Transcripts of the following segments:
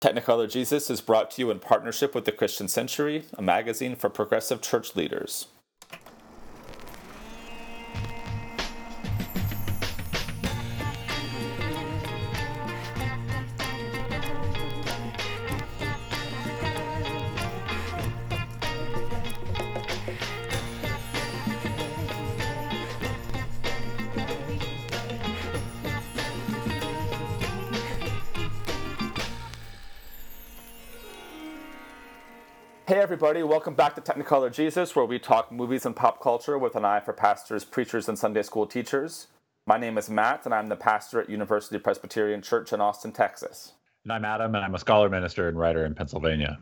Technicolor Jesus is brought to you in partnership with the Christian Century, a magazine for progressive church leaders. Everybody, welcome back to Technicolor Jesus, where we talk movies and pop culture with an eye for pastors, preachers, and Sunday school teachers. My name is Matt, and I'm the pastor at University Presbyterian Church in Austin, Texas. And I'm Adam, and I'm a scholar minister and writer in Pennsylvania.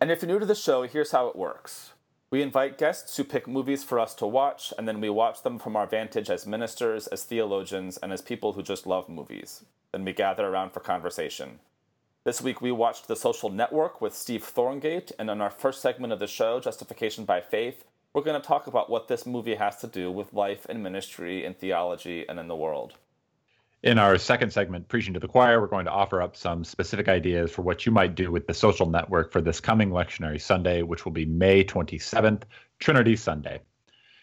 And if you're new to the show, here's how it works we invite guests who pick movies for us to watch, and then we watch them from our vantage as ministers, as theologians, and as people who just love movies. Then we gather around for conversation. This week we watched The Social Network with Steve Thorngate, and in our first segment of the show, Justification by Faith, we're going to talk about what this movie has to do with life and ministry and theology and in the world. In our second segment, Preaching to the Choir, we're going to offer up some specific ideas for what you might do with the social network for this coming lectionary Sunday, which will be May 27th, Trinity Sunday.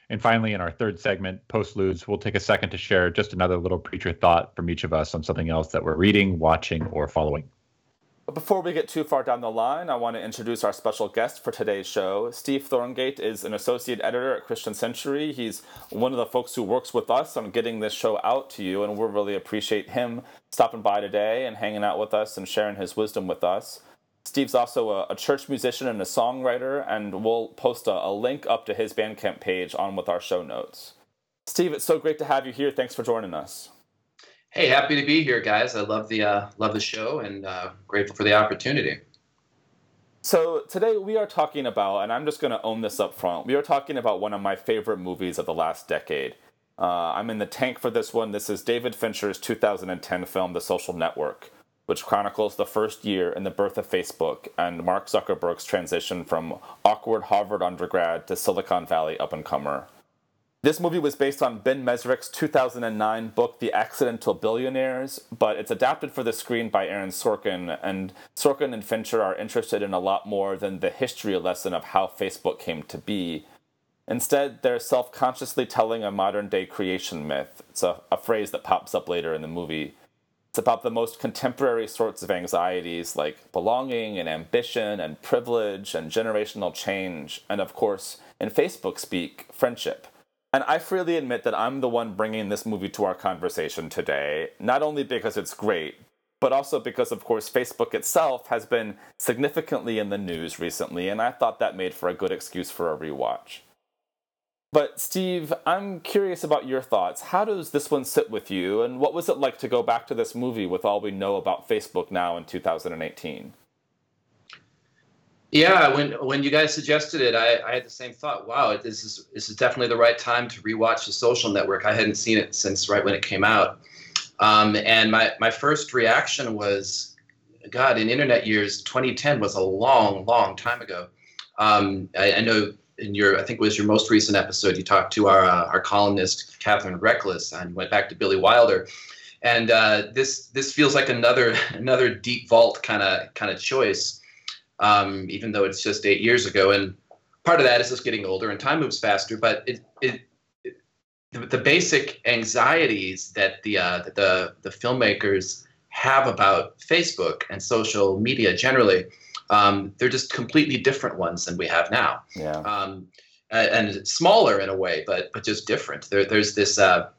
And finally, in our third segment, Postludes, we'll take a second to share just another little preacher thought from each of us on something else that we're reading, watching, or following. But before we get too far down the line, I want to introduce our special guest for today's show. Steve Thorngate is an associate editor at Christian Century. He's one of the folks who works with us on getting this show out to you, and we really appreciate him stopping by today and hanging out with us and sharing his wisdom with us. Steve's also a, a church musician and a songwriter, and we'll post a, a link up to his Bandcamp page on with our show notes. Steve, it's so great to have you here. Thanks for joining us. Hey, happy to be here, guys. I love the uh, love the show and uh, grateful for the opportunity. So today we are talking about, and I'm just going to own this up front. We are talking about one of my favorite movies of the last decade. Uh, I'm in the tank for this one. This is David Fincher's 2010 film, The Social Network, which chronicles the first year in the birth of Facebook and Mark Zuckerberg's transition from awkward Harvard undergrad to Silicon Valley up and comer. This movie was based on Ben Mezrich's 2009 book, The Accidental Billionaires, but it's adapted for the screen by Aaron Sorkin, and Sorkin and Fincher are interested in a lot more than the history lesson of how Facebook came to be. Instead, they're self consciously telling a modern day creation myth. It's a, a phrase that pops up later in the movie. It's about the most contemporary sorts of anxieties like belonging and ambition and privilege and generational change, and of course, in Facebook speak, friendship. And I freely admit that I'm the one bringing this movie to our conversation today, not only because it's great, but also because, of course, Facebook itself has been significantly in the news recently, and I thought that made for a good excuse for a rewatch. But, Steve, I'm curious about your thoughts. How does this one sit with you, and what was it like to go back to this movie with all we know about Facebook now in 2018? Yeah, when when you guys suggested it, I, I had the same thought. Wow, this is this is definitely the right time to rewatch The Social Network. I hadn't seen it since right when it came out, um, and my my first reaction was, God, in internet years, 2010 was a long, long time ago. Um, I, I, know in your I think it was your most recent episode, you talked to our uh, our columnist Kathryn Reklis, and went back to Billy Wilder, and uh, this this feels like another another deep vault kind of kind of choice um, even though it's just eight years ago. And part of that is just getting older and time moves faster. But it, it, it the, the, basic anxieties that the uh, that the the filmmakers have about Facebook and social media generally, um, they're just completely different ones than we have now. Yeah. Um, and smaller in a way, but but just different. There, there's this, uh,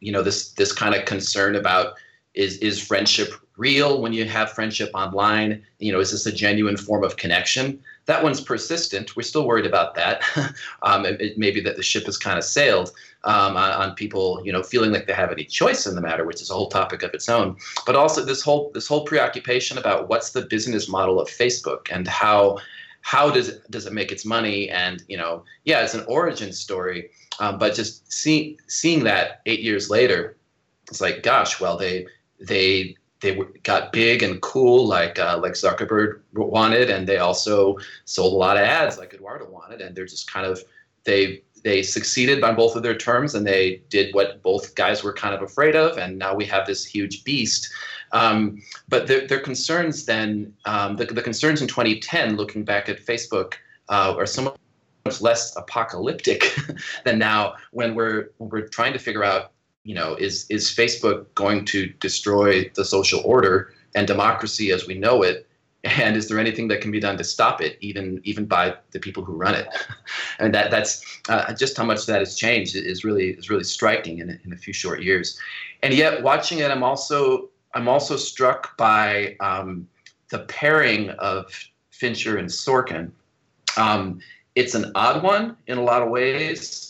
you know, this this kind of concern about is is friendship real when you have friendship online? You know, is this a genuine form of connection? That one's persistent. We're still worried about that. um, it, it maybe that the ship has kind of sailed um, on, on, people, you know, feeling like they have any choice in the matter, which is a whole topic of its own. But also this whole this whole preoccupation about what's the business model of Facebook and how how does it, does it make its money? And you know, yeah, it's an origin story, um, but just seeing seeing that eight years later, it's like, gosh, well they they they got big and cool like uh, like Zuckerberg wanted, and they also sold a lot of ads like Eduardo wanted, and they're just kind of they they succeeded on both of their terms, and they did what both guys were kind of afraid of, and now we have this huge beast. Um, but their, their concerns then, um, the, the concerns in 2010, looking back at Facebook, uh, are somewhat less apocalyptic than now when we're when we're trying to figure out, you know, is is Facebook going to destroy the social order and democracy as we know it? and is there anything that can be done to stop it even even by the people who run it? And that that's uh, just how much that has changed is really is really striking in, in a few short years. And yet watching it i'm also i'm also struck by um, the pairing of fincher and sorkin. Um, it's an odd one in a lot of ways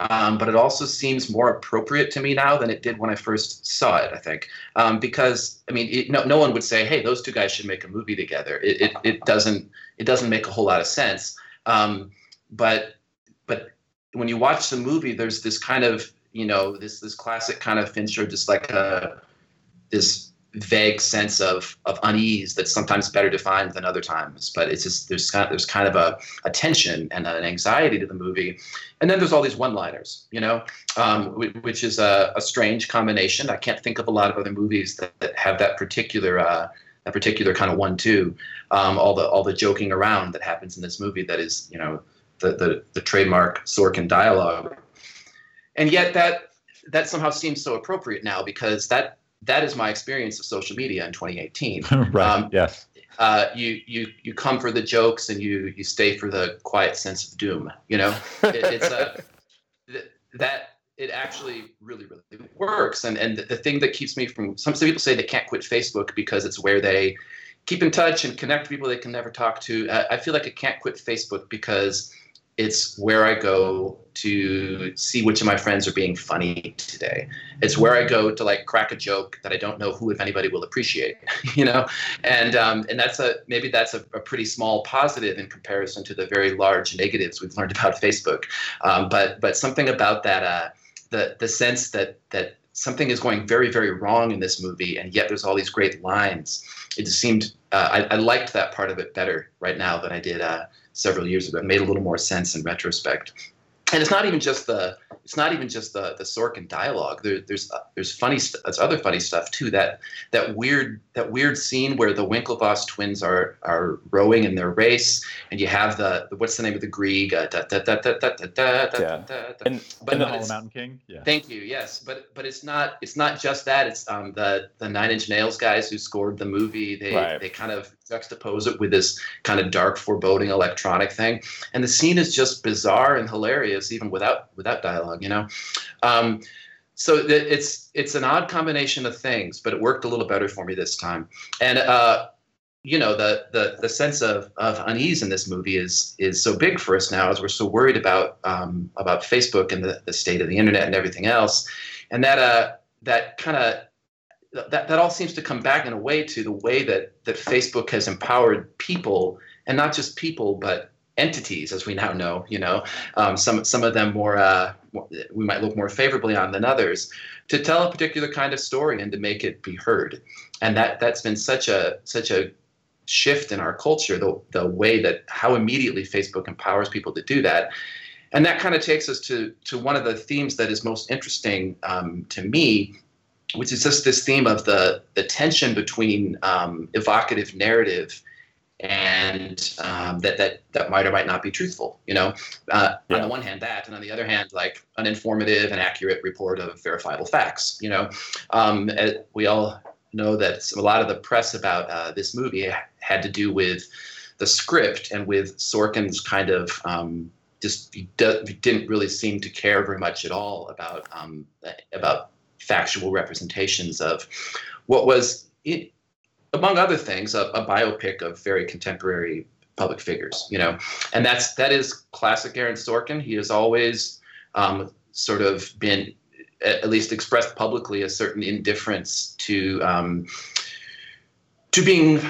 um, but it also seems more appropriate to me now than it did when I first saw it. I think um, because I mean, it, no, no one would say, "Hey, those two guys should make a movie together." It, it, it doesn't it doesn't make a whole lot of sense. Um, but but when you watch the movie, there's this kind of you know this this classic kind of Fincher, just like a this vague sense of of unease that's sometimes better defined than other times. But it's just there's kind of, there's kind of a, a tension and an anxiety to the movie, and then there's all these one-liners, you know, um, which is a, a, strange combination. I can't think of a lot of other movies that, that have that particular uh, that particular kind of one-two. Um, all the all the joking around that happens in this movie that is you know the the, the trademark Sorkin dialogue, and yet that that somehow seems so appropriate now because that that is my experience of social media in 2018. right. Um, yes. Uh, you you you come for the jokes and you you stay for the quiet sense of doom. You know, it, it's a that it actually really really works. And and the thing that keeps me from some some people say they can't quit Facebook because it's where they keep in touch and connect with people they can never talk to. I, I feel like I can't quit Facebook because it's where I go to see which of my friends are being funny today. It's where I go to like crack a joke that I don't know who, if anybody, will appreciate. you know, and um, and that's a maybe that's a, a, pretty small positive in comparison to the very large negatives we've learned about Facebook. Um, but but something about that uh, the the sense that that something is going very very wrong in this movie, and yet there's all these great lines. It just seemed uh, I, I liked that part of it better right now than I did. Uh, several years ago. It made a little more sense in retrospect. And it's not even just the it's not even just the the Sorkin dialogue. There, there's uh, there's funny st- there's other funny stuff too. That that weird that weird scene where the Winklevoss twins are are rowing in their race, and you have the, the what's the name of the Grieg? Uh, da, da, da, da, da, da, da, yeah. da, da. And, but and the Hollow Mountain King. Yeah. Thank you. Yes, but but it's not it's not just that. It's um the the Nine Inch Nails guys who scored the movie. They right. they kind of juxtapose it with this kind of dark, foreboding electronic thing, and the scene is just bizarre and hilarious, even without without dialogue. You know. Um, so it's it's an odd combination of things, but it worked a little better for me this time. And uh, you know, the the the sense of of unease in this movie is is so big for us now, as we're so worried about um, about Facebook and the, the state of the internet and everything else, and that uh that kind of that, that all seems to come back in a way to the way that that Facebook has empowered people, and not just people, but entities, as we now know. You know, um, some some of them more, uh, we might look more favorably on than others, to tell a particular kind of story and to make it be heard. And that that's been such a such a shift in our culture, the the way that how immediately Facebook empowers people to do that. And that kind of takes us to to one of the themes that is most interesting um, to me, which is just this theme of the the tension between um, evocative narrative and um, that that that might or might not be truthful. You know, uh, yeah. on the one hand that, and on the other hand, like an informative and accurate report of verifiable facts. You know, um, we all know that a lot of the press about uh, this movie had to do with the script and with Sorkin's kind of um, just didn't really seem to care very much at all about um, about factual representations of what was among other things, a, a biopic of very contemporary public figures. You know, and that's that is classic Aaron Sorkin. He has always um, sort of been at least expressed publicly a certain indifference to um, to being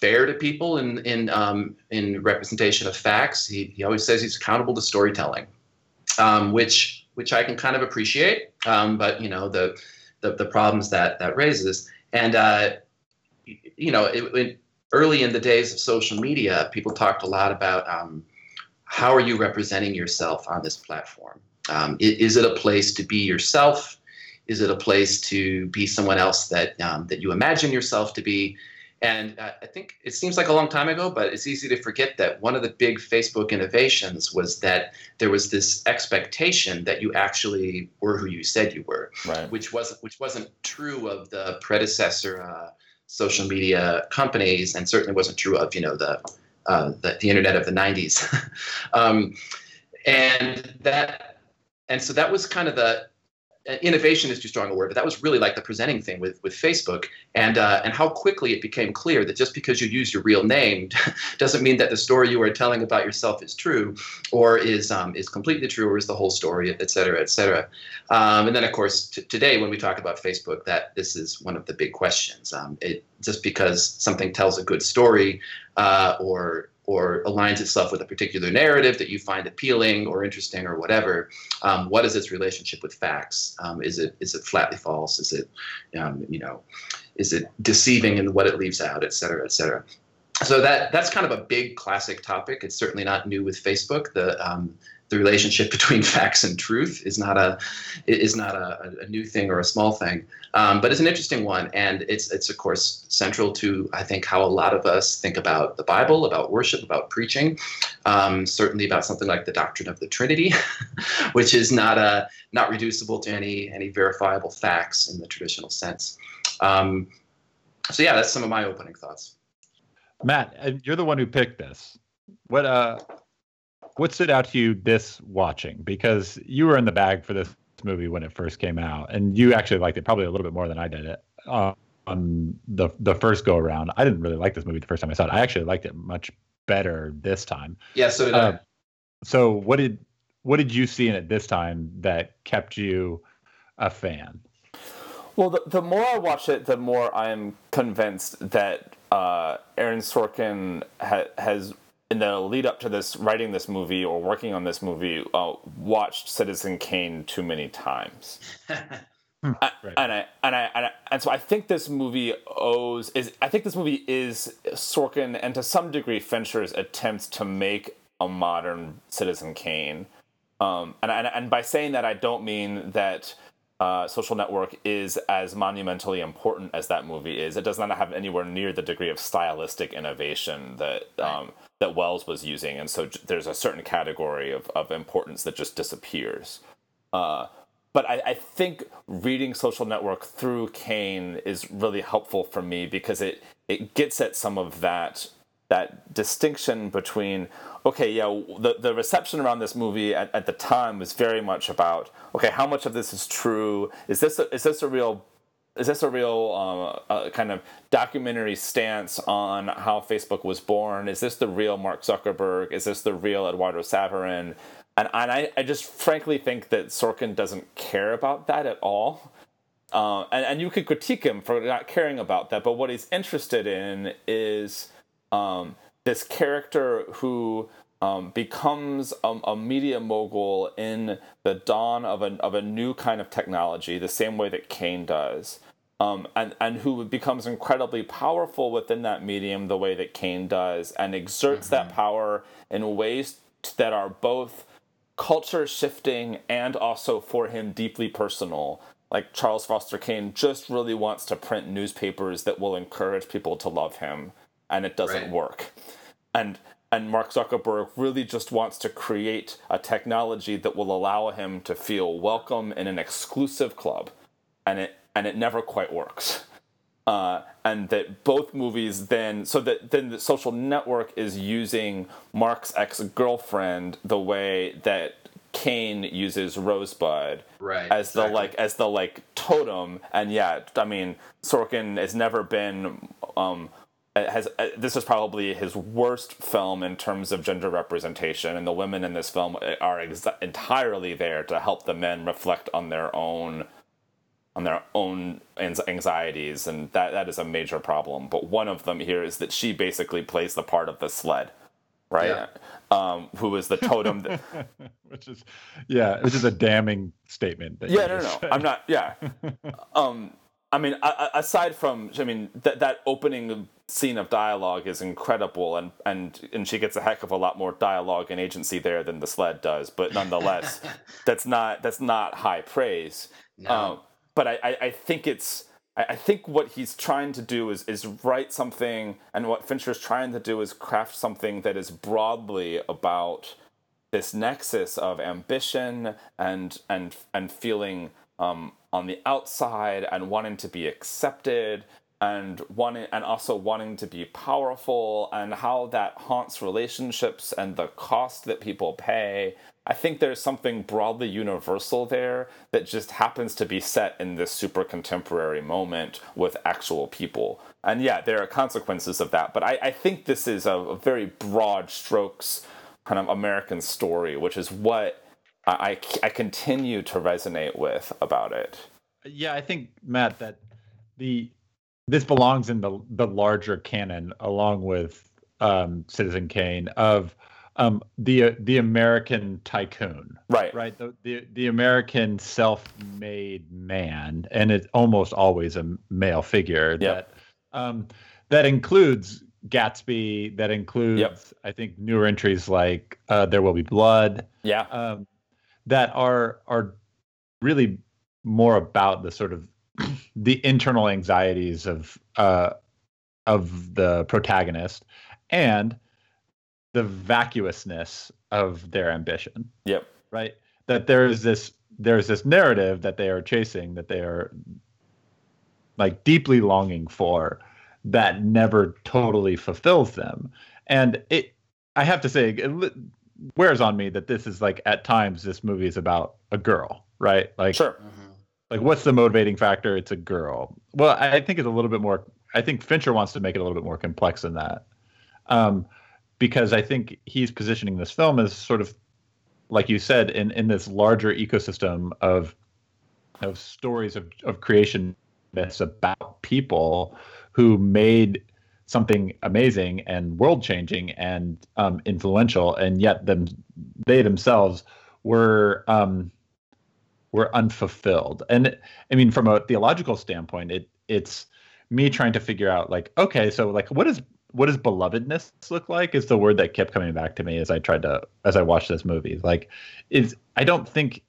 fair to people in in um, in representation of facts. He, he always says he's accountable to storytelling, um, which which I can kind of appreciate. Um, but you know the, the, the problems that that raises, and uh, you know, it, it, early in the days of social media, people talked a lot about um, how are you representing yourself on this platform? Um, is, is, it a place to be yourself? Is it a place to be someone else that um, that you imagine yourself to be? And uh, I think it seems like a long time ago, but it's easy to forget that one of the big Facebook innovations was that there was this expectation that you actually were who you said you were, right. which wasn't which wasn't true of the predecessor uh, social media companies, and certainly wasn't true of you know the uh, the, the, internet of the 90s. um, and that and so that was kind of the innovation is too strong a word, but that was really like the presenting thing with with Facebook, and uh, and how quickly it became clear that just because you use your real name doesn't mean that the story you are telling about yourself is true, or is um, is completely true, or is the whole story, et cetera, et cetera. Um, and then of course t- today when we talk about Facebook, that this is one of the big questions. Um, it just because something tells a good story, uh, or or aligns itself with a particular narrative that you find appealing or interesting or whatever, um, what is its relationship with facts? Um, is it is it flatly false? Is it um, you know is it deceiving in what it leaves out, et cetera, et cetera? So that that's kind of a big classic topic. It's certainly not new with Facebook. The um, the relationship between facts and truth is not a is not a, a new thing or a small thing, um, but it's an interesting one, and it's it's of course central to I think how a lot of us think about the Bible, about worship, about preaching, um, certainly about something like the doctrine of the Trinity, which is not a not reducible to any any verifiable facts in the traditional sense. Um, so yeah, that's some of my opening thoughts. Matt, uh, you're the one who picked this. What uh what stood out to you this watching? Because you were in the bag for this movie when it first came out, and you actually liked it probably a little bit more than I did it uh, on the the first go around. I didn't really like this movie the first time I saw it. I actually liked it much better this time. Yeah, so did uh, I. So what did what did you see in it this time that kept you a fan? Well, the, the more I watch it, the more I'm convinced that uh, Aaron Sorkin ha- has in the lead up to this writing this movie or working on this movie uh, watched citizen kane too many times hmm. I, right. and, I, and I and I and so I think this movie owes is I think this movie is Sorkin and to some degree Fincher's attempts to make a modern Citizen Kane, um, and, and and by saying that I don't mean that uh, Social Network is as monumentally important as that movie is. It does not have anywhere near the degree of stylistic innovation that um, that Welles was using, and so there's a certain category of, of importance that just disappears. Uh, but I, I, think reading Social Network through Kane is really helpful for me because it it gets at some of that that distinction between okay, yeah, the the reception around this movie at, at the time was very much about okay, how much of this is true? Is this a, is this a real is this a real um, uh, kind of documentary stance on how Facebook was born? Is this the real Mark Zuckerberg? Is this the real Eduardo Saverin? And, and I, I just frankly think that Sorkin doesn't care about that at all. Uh, and, and you could critique him for not caring about that, but what he's interested in is um, this character who um, becomes a, a, media mogul in the dawn of a, of a new kind of technology, the same way that Kane does, um, and, and who becomes incredibly powerful within that medium the way that Kane does, and exerts mm-hmm. that power in ways that are both culture shifting and also for him deeply personal. Like Charles Foster Kane just really wants to print newspapers that will encourage people to love him, and it doesn't right. work. And and Mark Zuckerberg really just wants to create a technology that will allow him to feel welcome in an exclusive club, and it and it never quite works. Uh, and that both movies then so that then the social network is using Mark's ex girlfriend the way that Kane uses Rosebud right, as exactly. the like as the like totem, and yeah, I mean Sorkin has never been um, has uh, this is probably his worst film in terms of gender representation, and the women in this film are ex- entirely there to help the men reflect on their own on their own anxieties, and that that is a major problem. But one of them here is that she basically plays the part of the sled, right? Yeah. Um, who is the totem? That... which is, yeah, which is a damning statement. yeah, no, no, no, I'm not. Yeah, um, I mean, aside from, I mean, that that opening scene of dialogue is incredible, and and and she gets a heck of a lot more dialogue and agency there than the sled does. But nonetheless, that's not that's not high praise. No. Um, but I, I, I think it's I think what he's trying to do is is write something, and what Fincher's trying to do is craft something that is broadly about this nexus of ambition and and and feeling um, on the outside and wanting to be accepted and wanting and also wanting to be powerful and how that haunts relationships and the cost that people pay I think there's something broadly universal there that just happens to be set in this super contemporary moment with actual people. And yeah, there are consequences of that. But I, I think this is a, a, very broad strokes kind of American story, which is what I, I, I continue to resonate with about it. Yeah, I think, Matt, that the this belongs in the the larger canon along with um, Citizen Kane of um, the uh, the American tycoon, right? Right. The, the the American self-made man, and it's almost always a male figure. Yep. That um, that includes Gatsby. That includes, yep. I think, newer entries like uh, There Will Be Blood. Yeah. Um, that are are really more about the sort of the internal anxieties of uh, of the protagonist and the vacuousness of their ambition. Yep. Right. That there's this there's this narrative that they are chasing that they are like deeply longing for that never totally fulfills them. And it I have to say it wears on me that this is like at times this movie is about a girl, right? Like Sure. Mm-hmm. Like what's the motivating factor? It's a girl. Well, I think it's a little bit more I think Fincher wants to make it a little bit more complex than that. Um, because I think he's positioning this film as sort of, like you said, in in this larger ecosystem of of stories of of creation myths about people who made something amazing and world changing and um, influential, and yet them they themselves were um, were unfulfilled. And I mean, from a theological standpoint, it it's me trying to figure out like, okay, so like, what is what does belovedness look like is the word that kept coming back to me as I tried to as I watched this movie. Like is I don't think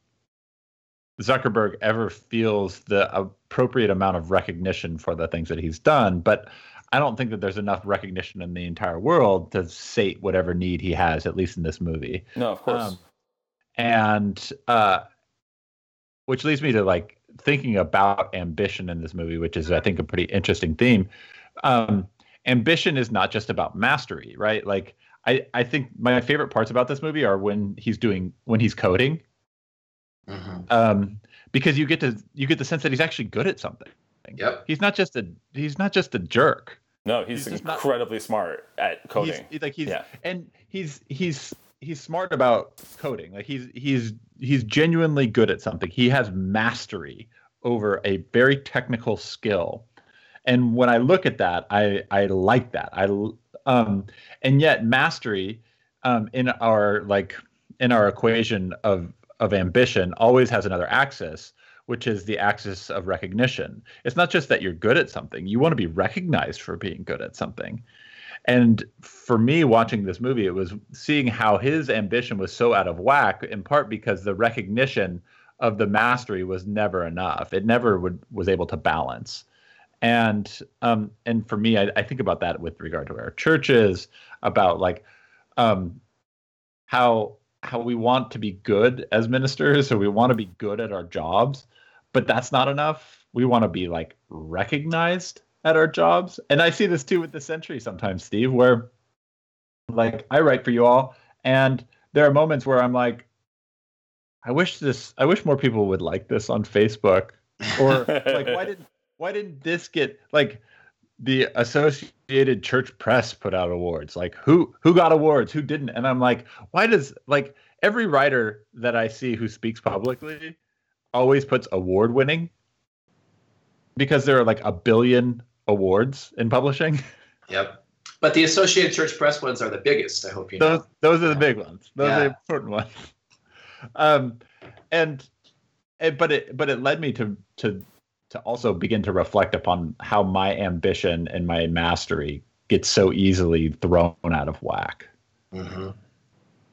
Zuckerberg ever feels the appropriate amount of recognition for the things that he's done, but I don't think that there's enough recognition in the entire world to sate whatever need he has, at least in this movie. No, of course. Um, and uh, which leads me to like thinking about ambition in this movie, which is I think a pretty interesting theme. Um, ambition is not just about mastery, right? Like I, I think my favorite parts about this movie are when he's doing when he's coding. Mm-hmm. Um, because you get to you get the sense that he's actually good at something. Yep. He's not just a he's not just a jerk. No, he's, he's incredibly not, smart at coding. He's, like he's yeah. and he's he's he's smart about coding. Like he's he's he's genuinely good at something. He has mastery over a very technical skill and when I look at that, I I like that. I um, and yet mastery um, in our like in our equation of of ambition always has another axis, which is the axis of recognition. It's not just that you're good at something; you want to be recognized for being good at something. And for me, watching this movie, it was seeing how his ambition was so out of whack, in part because the recognition of the mastery was never enough. It never would was able to balance and um, and for me, I, I, think about that with regard to our churches, about like um, how how we want to be good as ministers, so we want to be good at our jobs, but that's not enough. We want to be like recognized at our jobs, and I see this too with the century sometimes, Steve, where like I write for you all, and there are moments where I'm like, I wish this, I wish more people would like this on Facebook, or like why didn't why didn't this get like the Associated Church Press put out awards? Like who who got awards, who didn't? And I'm like, why does like every writer that I see who speaks publicly always puts award winning because there are like a billion awards in publishing. Yep. But the Associated Church Press ones are the biggest. I hope you know. Those, those are the big ones. Those yeah. are the important ones. Um, and, and but it but it led me to to to also begin to reflect upon how my ambition and my mastery gets so easily thrown out of whack. Mm-hmm.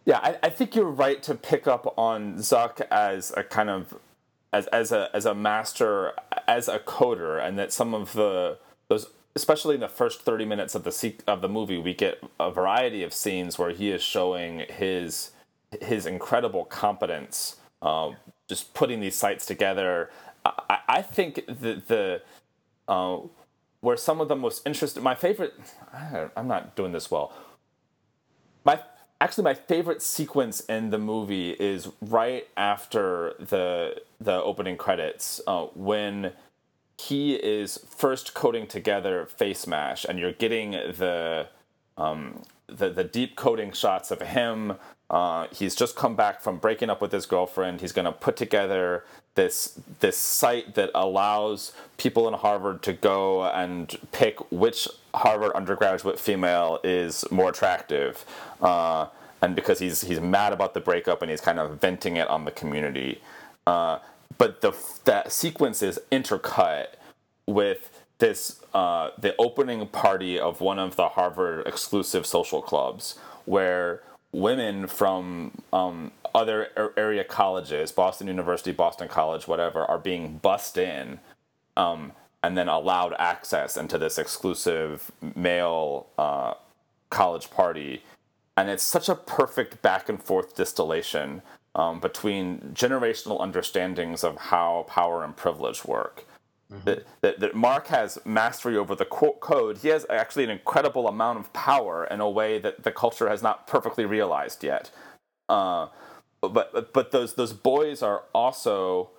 Yeah, I, I, think you're right to pick up on Zuck as a kind of as as a as a master as a coder, and that some of the those especially in the first 30 minutes of the of the movie we get a variety of scenes where he is showing his his incredible competence uh, just putting these sites together. I, I think the the uh, where some of the most interesting my favorite i'm not doing this well. My actually my favorite sequence in the movie is right after the the opening credits uh, when he is first coding together FaceMash and you're getting the um, the, the deep coding shots of him. Uh, he's just come back from breaking up with his girlfriend. He's going to put together this this site that allows people in harvard to go and pick which harvard undergraduate female is more attractive. Uh, and because he's he's mad about the breakup and he's kind of venting it on the community. Uh, but the that sequence is intercut with this uh, the opening party of one of the Harvard exclusive social clubs where women from um, other area colleges, Boston University, Boston College, whatever, are being bussed in um, and then allowed access into this exclusive male uh, college party. And it's such a perfect back and forth distillation um, between generational understandings of how power and privilege work. Mm-hmm. That, that, that, Mark has mastery over the code. He has actually an incredible amount of power in a way that the culture has not perfectly realized yet. Uh, but but those those boys are also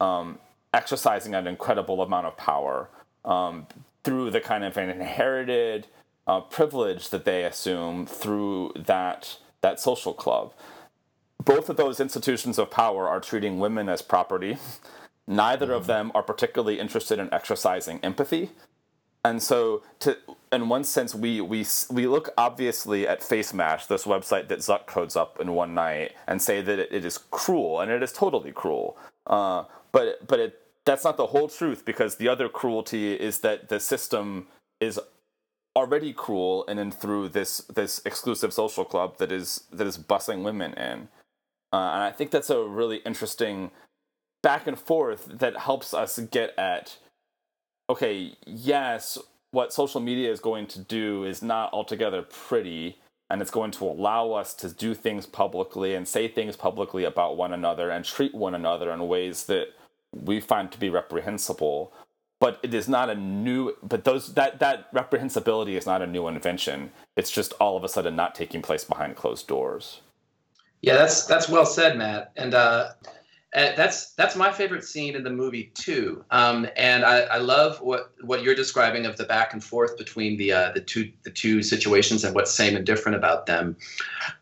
um, exercising an incredible amount of power um, through the kind of an inherited uh, privilege that they assume through that that social club both of those institutions of power are treating women as property. Neither mm-hmm. of them are particularly interested in exercising empathy. And so, to, in one sense, we, we, we look obviously at FaceMash, this website that Zuck codes up in one night, and say that it, it is cruel, and it is totally cruel. Uh, but but it, that's not the whole truth because the other cruelty is that the system is already cruel and then through this this exclusive social club that is that is bussing women in. Uh, and I think that's a really interesting back and forth that helps us get at okay, yes, what social media is going to do is not altogether pretty, and it's going to allow us to do things publicly and say things publicly about one another and treat one another in ways that we find to be reprehensible. But it is not a new. But those that that reprehensibility is not a new invention. It's just all of a sudden not taking place behind closed doors. Yeah, that's that's well said, Matt. And uh, uh, that's that's my favorite scene in the movie too. Um, and I, I, love what what you're describing of the back and forth between the uh, the two the two situations and what's same and different about them.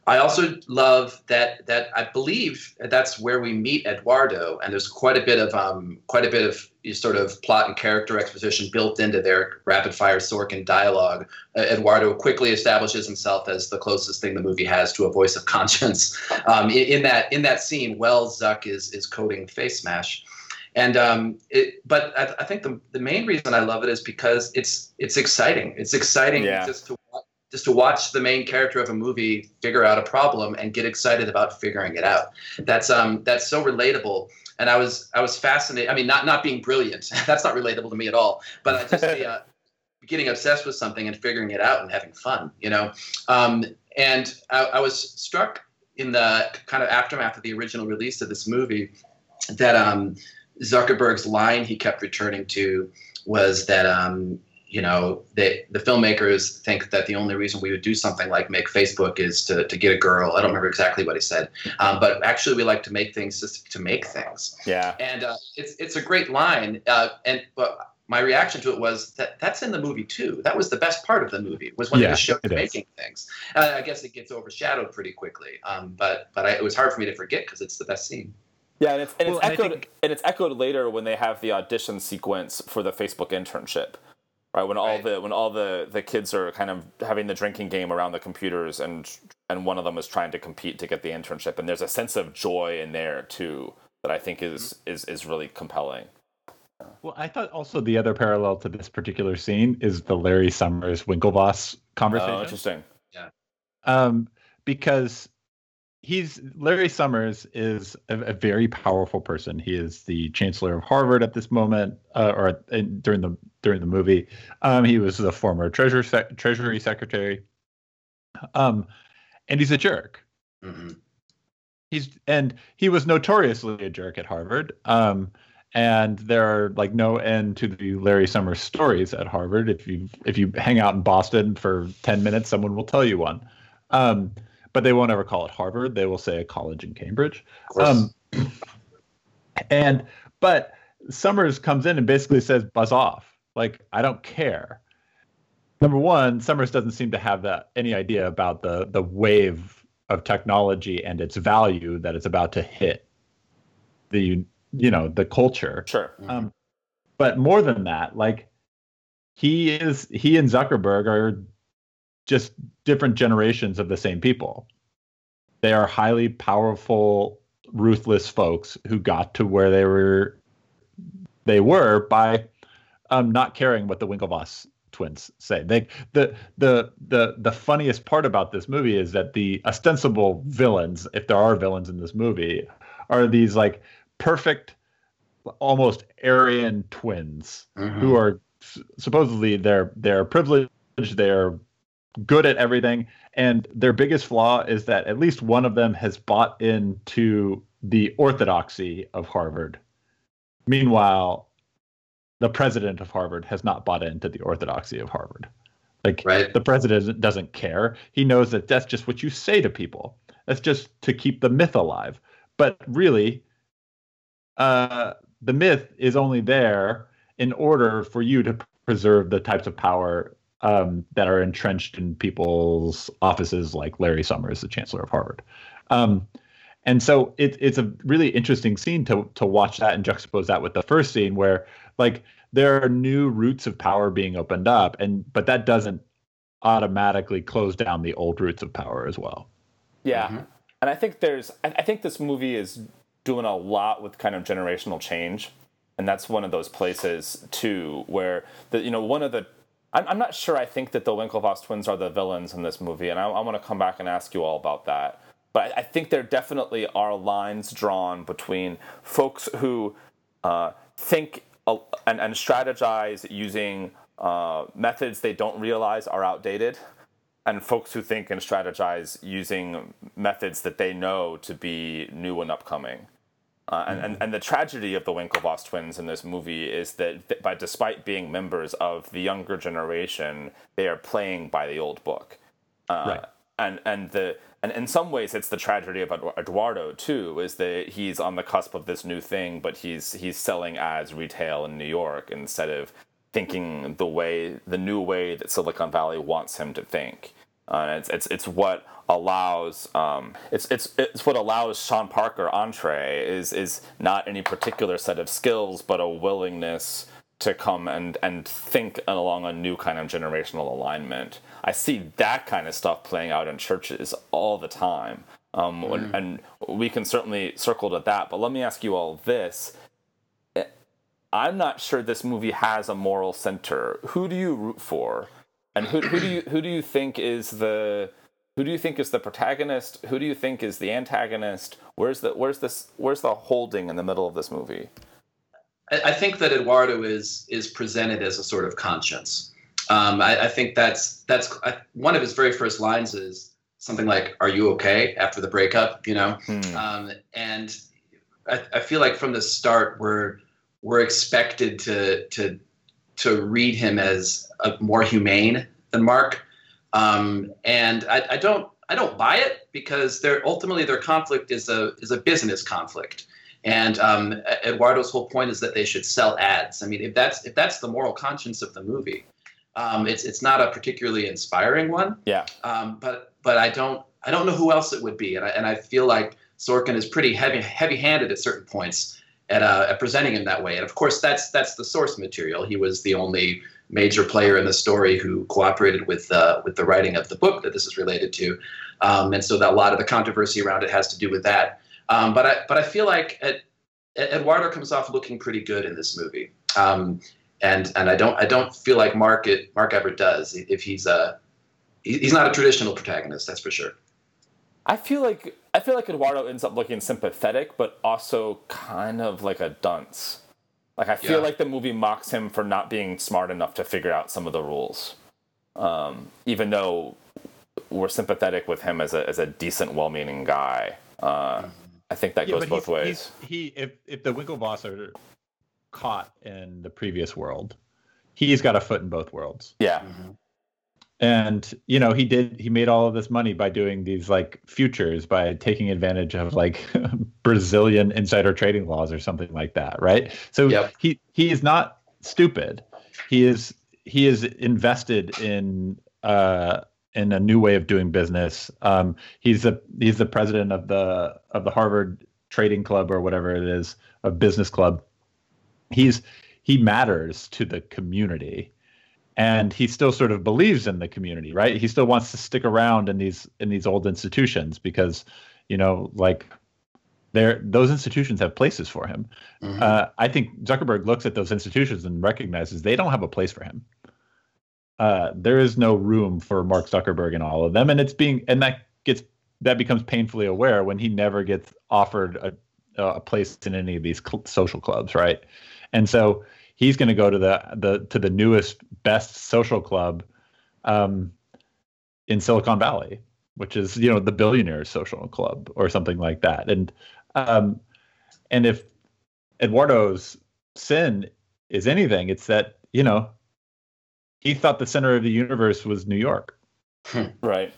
I also love that that I believe that's where we meet Eduardo, and there's quite a bit of um, quite a bit of sort of plot and character exposition built into their rapid fire Sorkin dialogue. Uh, Eduardo quickly establishes himself as the closest thing the movie has to a voice of conscience. Um, in, in, that in that scene, Wells Zuck is is coding FaceMash. And um, it, but I, I, think the, the main reason I love it is because it's it's exciting. It's exciting yeah. just to just to watch the main character of a movie figure out a problem and get excited about figuring it out. That's um that's so relatable and I was I was fascinated. I mean, not not being brilliant. That's not relatable to me at all. But I just uh, getting obsessed with something and figuring it out and having fun. You know, um, and I, I, was struck in the kind of aftermath of the original release of this movie that um, Zuckerberg's line he kept returning to was that um, you know, they, the filmmakers think that the only reason we would do something like make Facebook is to, to get a girl. I don't remember exactly what he said, um, but actually we like to make things just to make things. Yeah. And uh, it's it's a great line. Uh, and but my reaction to it was that that's in the movie too. That was the best part of the movie was when yeah, it showed making things. Uh, I guess it gets overshadowed pretty quickly. Um, but but I, it was hard for me to forget because it's the best scene. Yeah, and it's and well, it's echoed and, think... and it's echoed later when they have the audition sequence for the Facebook internship right when all right. the when all the the kids are kind of having the drinking game around the computers and and one of them is trying to compete to get the internship and there's a sense of joy in there too that i think is mm-hmm. is is really compelling well i thought also the other parallel to this particular scene is the larry summers winklevoss conversation oh, interesting yeah um because he's Larry Summers is a, a, very powerful person. He is the chancellor of Harvard at this moment, uh, or in, during the during the movie. Um, he was the former treasury sec- treasury secretary. Um, and he's a jerk. Mm-hmm. He's and he was notoriously a jerk at Harvard. Um, and there are like no end to the Larry Summers stories at Harvard. If you if you hang out in Boston for ten minutes, someone will tell you one. Um, but they won't ever call it Harvard. They will say a college in Cambridge. Um, and but Summers comes in and basically says, "Buzz off! Like I don't care." Number one, Summers doesn't seem to have that any idea about the the wave of technology and its value that it's about to hit the you know the culture. Sure. Um, but more than that, like he is, he and Zuckerberg are just different generations of the same people. They are highly powerful, ruthless folks who got to where they were they were by um, not caring what the Winklevoss twins say. They the the the the funniest part about this movie is that the ostensible villains, if there are villains in this movie, are these like perfect, almost Aryan twins mm-hmm. who are supposedly they're they're privileged, they're good at everything, and their biggest flaw is that at least one of them has bought into the orthodoxy of Harvard. Meanwhile, the president of Harvard has not bought into the orthodoxy of Harvard. Like right. the president doesn't care. He knows that that's just what you say to people. That's just to keep the myth alive. But really, uh, the myth is only there in order for you to preserve the types of power um, that are entrenched in people's offices, like Larry Summers, the chancellor of Harvard. Um, and so it, it's a really interesting scene to to watch that and juxtapose that with the first scene, where like there are new routes of power being opened up, and but that doesn't automatically close down the old roots of power as well. Yeah, mm-hmm. and I think there's I think this movie is doing a lot with kind of generational change and that's one of those places too where the you know one of the I'm, I'm not sure I think that the Winklevoss twins are the villains in this movie and I, I want to come back and ask you all about that. But I, I think there definitely are lines drawn between folks who uh, think and, and strategize using uh, methods they don't realize are outdated and folks who think and strategize using methods that they know to be new and upcoming uh, and, and, and the tragedy of the Winklevoss twins in this movie is that, by despite being members of the younger generation, they are playing by the old book. Uh, right. And and the and in some ways, it's the tragedy of Eduardo too. Is that he's on the cusp of this new thing, but he's he's selling ads retail in New York instead of thinking the way the new way that Silicon Valley wants him to think. Uh, it's it's it's what allows um, it's it's it's what allows Sean Parker Entree is is not any particular set of skills, but a willingness to come and and think along a new kind of generational alignment. I see that kind of stuff playing out in churches all the time. Um, mm. and, and we can certainly circle to that, but let me ask you all this. I'm not sure this movie has a moral center. Who do you root for? And who, who do you who do you think is the who do you think is the protagonist? Who do you think is the antagonist? Where's the where's this where's the holding in the middle of this movie? I, think that Eduardo is is presented as a sort of conscience. Um, I, I, think that's that's I, one of his very first lines is something like "Are you okay?" after the breakup, you know. Hmm. Um, and I, I feel like from the start we're we're expected to to to read him as a more humane than Mark. Um, and I, I, don't I don't buy it because their ultimately their conflict is a is a business conflict. And um, Eduardo's whole point is that they should sell ads. I mean, if that's if that's the moral conscience of the movie, um, it's it's not a particularly inspiring one. Yeah. Um, but but I don't I don't know who else it would be, and I, and I feel like Sorkin is pretty heavy heavy handed at certain points at, uh, at presenting him that way. And of course, that's that's the source material. He was the only major player in the story who cooperated with uh, with the writing of the book that this is related to, um, and so that a lot of the controversy around it has to do with that. Um, but I but I feel like Ed, Eduardo comes off looking pretty good in this movie, um, and and I don't I don't feel like Mark it, Mark ever does if he's a he's not a traditional protagonist that's for sure. I feel like I feel like Eduardo ends up looking sympathetic, but also kind of like a dunce. Like I feel Yeah. like the movie mocks him for not being smart enough to figure out some of the rules, um, even though we're sympathetic with him as a as a decent, well-meaning guy. Uh, I think that goes both he's- ways. he's- he if if the Winklevoss are caught in the previous world, he's got a foot in both worlds. Yeah, Mhm. And you know he did he made all of this money by doing these like futures by taking advantage of like brazilian insider trading laws or something like that right? So Yep. he he is not stupid. He is he is invested in uh in a new way of doing business. Um he's the he's the president of the of the harvard trading club or whatever it is a business club. He's he matters to the community and he still sort of believes in the community right? He still wants to stick around in these in these old institutions because you know like there those institutions have places for him. Mhm. uh, i think zuckerberg looks at those institutions and recognizes they don't have a place for him. Uh, there is no room for mark zuckerberg in all of them and it's being and that gets that becomes painfully aware when he never gets offered a, a place in any of these cl- social clubs right? And so he's going to go to the the to the newest best social club um, in Silicon Valley, which is you know the billionaires social club or something like that. And um, and if Eduardo's sin is anything, it's that you know he thought the center of the universe was New York, right.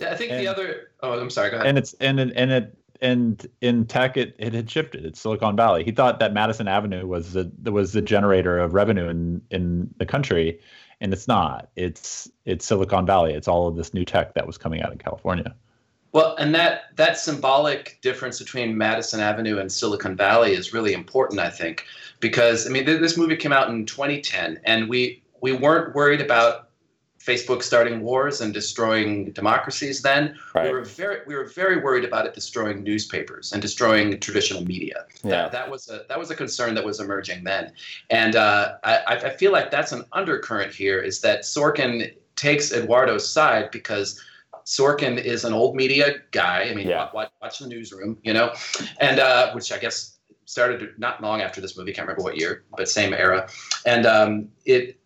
Yeah, I think And- the other. Oh, I'm sorry. Go ahead. and it's and and it and in tech it, it had shifted. It's Silicon Valley. He thought that Madison Avenue was the was the generator of revenue in in the country, and it's not. It's it's Silicon Valley. It's all of this new tech that was coming out of California. Well, and that that symbolic difference between Madison Avenue and Silicon Valley is really important, I think, because I mean th- this movie came out in 2010, and we we weren't worried about Facebook starting wars and destroying democracies then. Right. We were very we were very worried about it destroying newspapers and destroying traditional media. Yeah. That, that was a that was a concern that was emerging then, and uh, I, I feel like that's an undercurrent here is that Sorkin takes Eduardo's side because Sorkin is an old media guy. I mean, Yeah. watch, watch the newsroom, you know, and uh, which I guess started not long after this movie. Can't remember what year, but same era. And um, it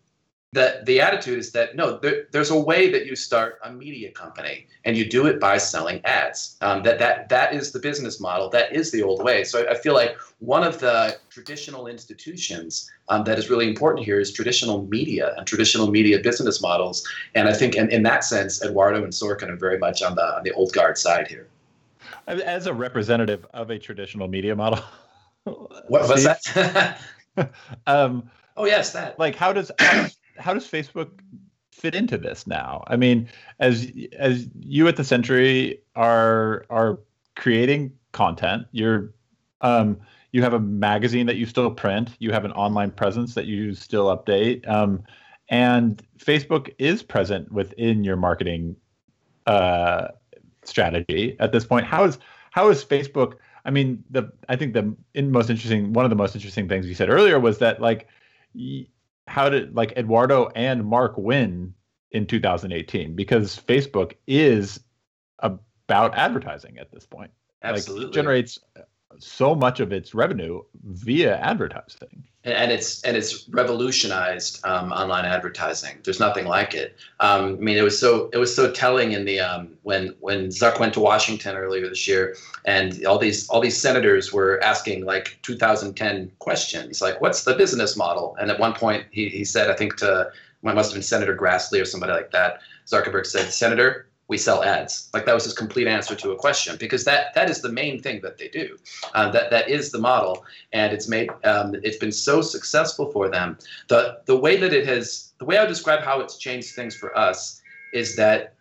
the the attitude is that no, there, there's a way that you start a media company, and you do it by selling ads. Um, that that that is the business model. That is the old way. So I, I feel like one of the traditional institutions um, that is really important here is traditional media and traditional media business models. And I think in, in that sense, Eduardo and Sorkin are very much on the on the old guard side here. As a representative of a traditional media model, What was that? Um, oh yes, that. like how does how does, Facebook fit into this now? I mean, as as you at the Century are are creating content, you're um, you have a magazine that you still print, you have an online presence that you still update, um, and Facebook is present within your marketing uh, strategy at this point. How is how is Facebook? I mean, the I think the in most interesting one of the most interesting things you said earlier was that like y- how did like Eduardo and Mark win in 2018 because Facebook is about advertising at this point. Absolutely. Like, generates so much of its revenue via advertising. and, it's and it's revolutionized um, online advertising. There's nothing like it. Um, I mean, it was so it was so telling in the um, when when Zuck went to Washington earlier this year, and all these all these senators were asking like 2010 questions, like what's the business model? And at one point, he he said, I think to it must have been Senator Grassley or somebody like that. Zuckerberg said, Senator. We sell ads. Like that was his complete answer to a question, because that that is the main thing that they do. Uh, that that is the model, and it's made um, it's been so successful for them. the The way that it has, the way I would describe how it's changed things for us is that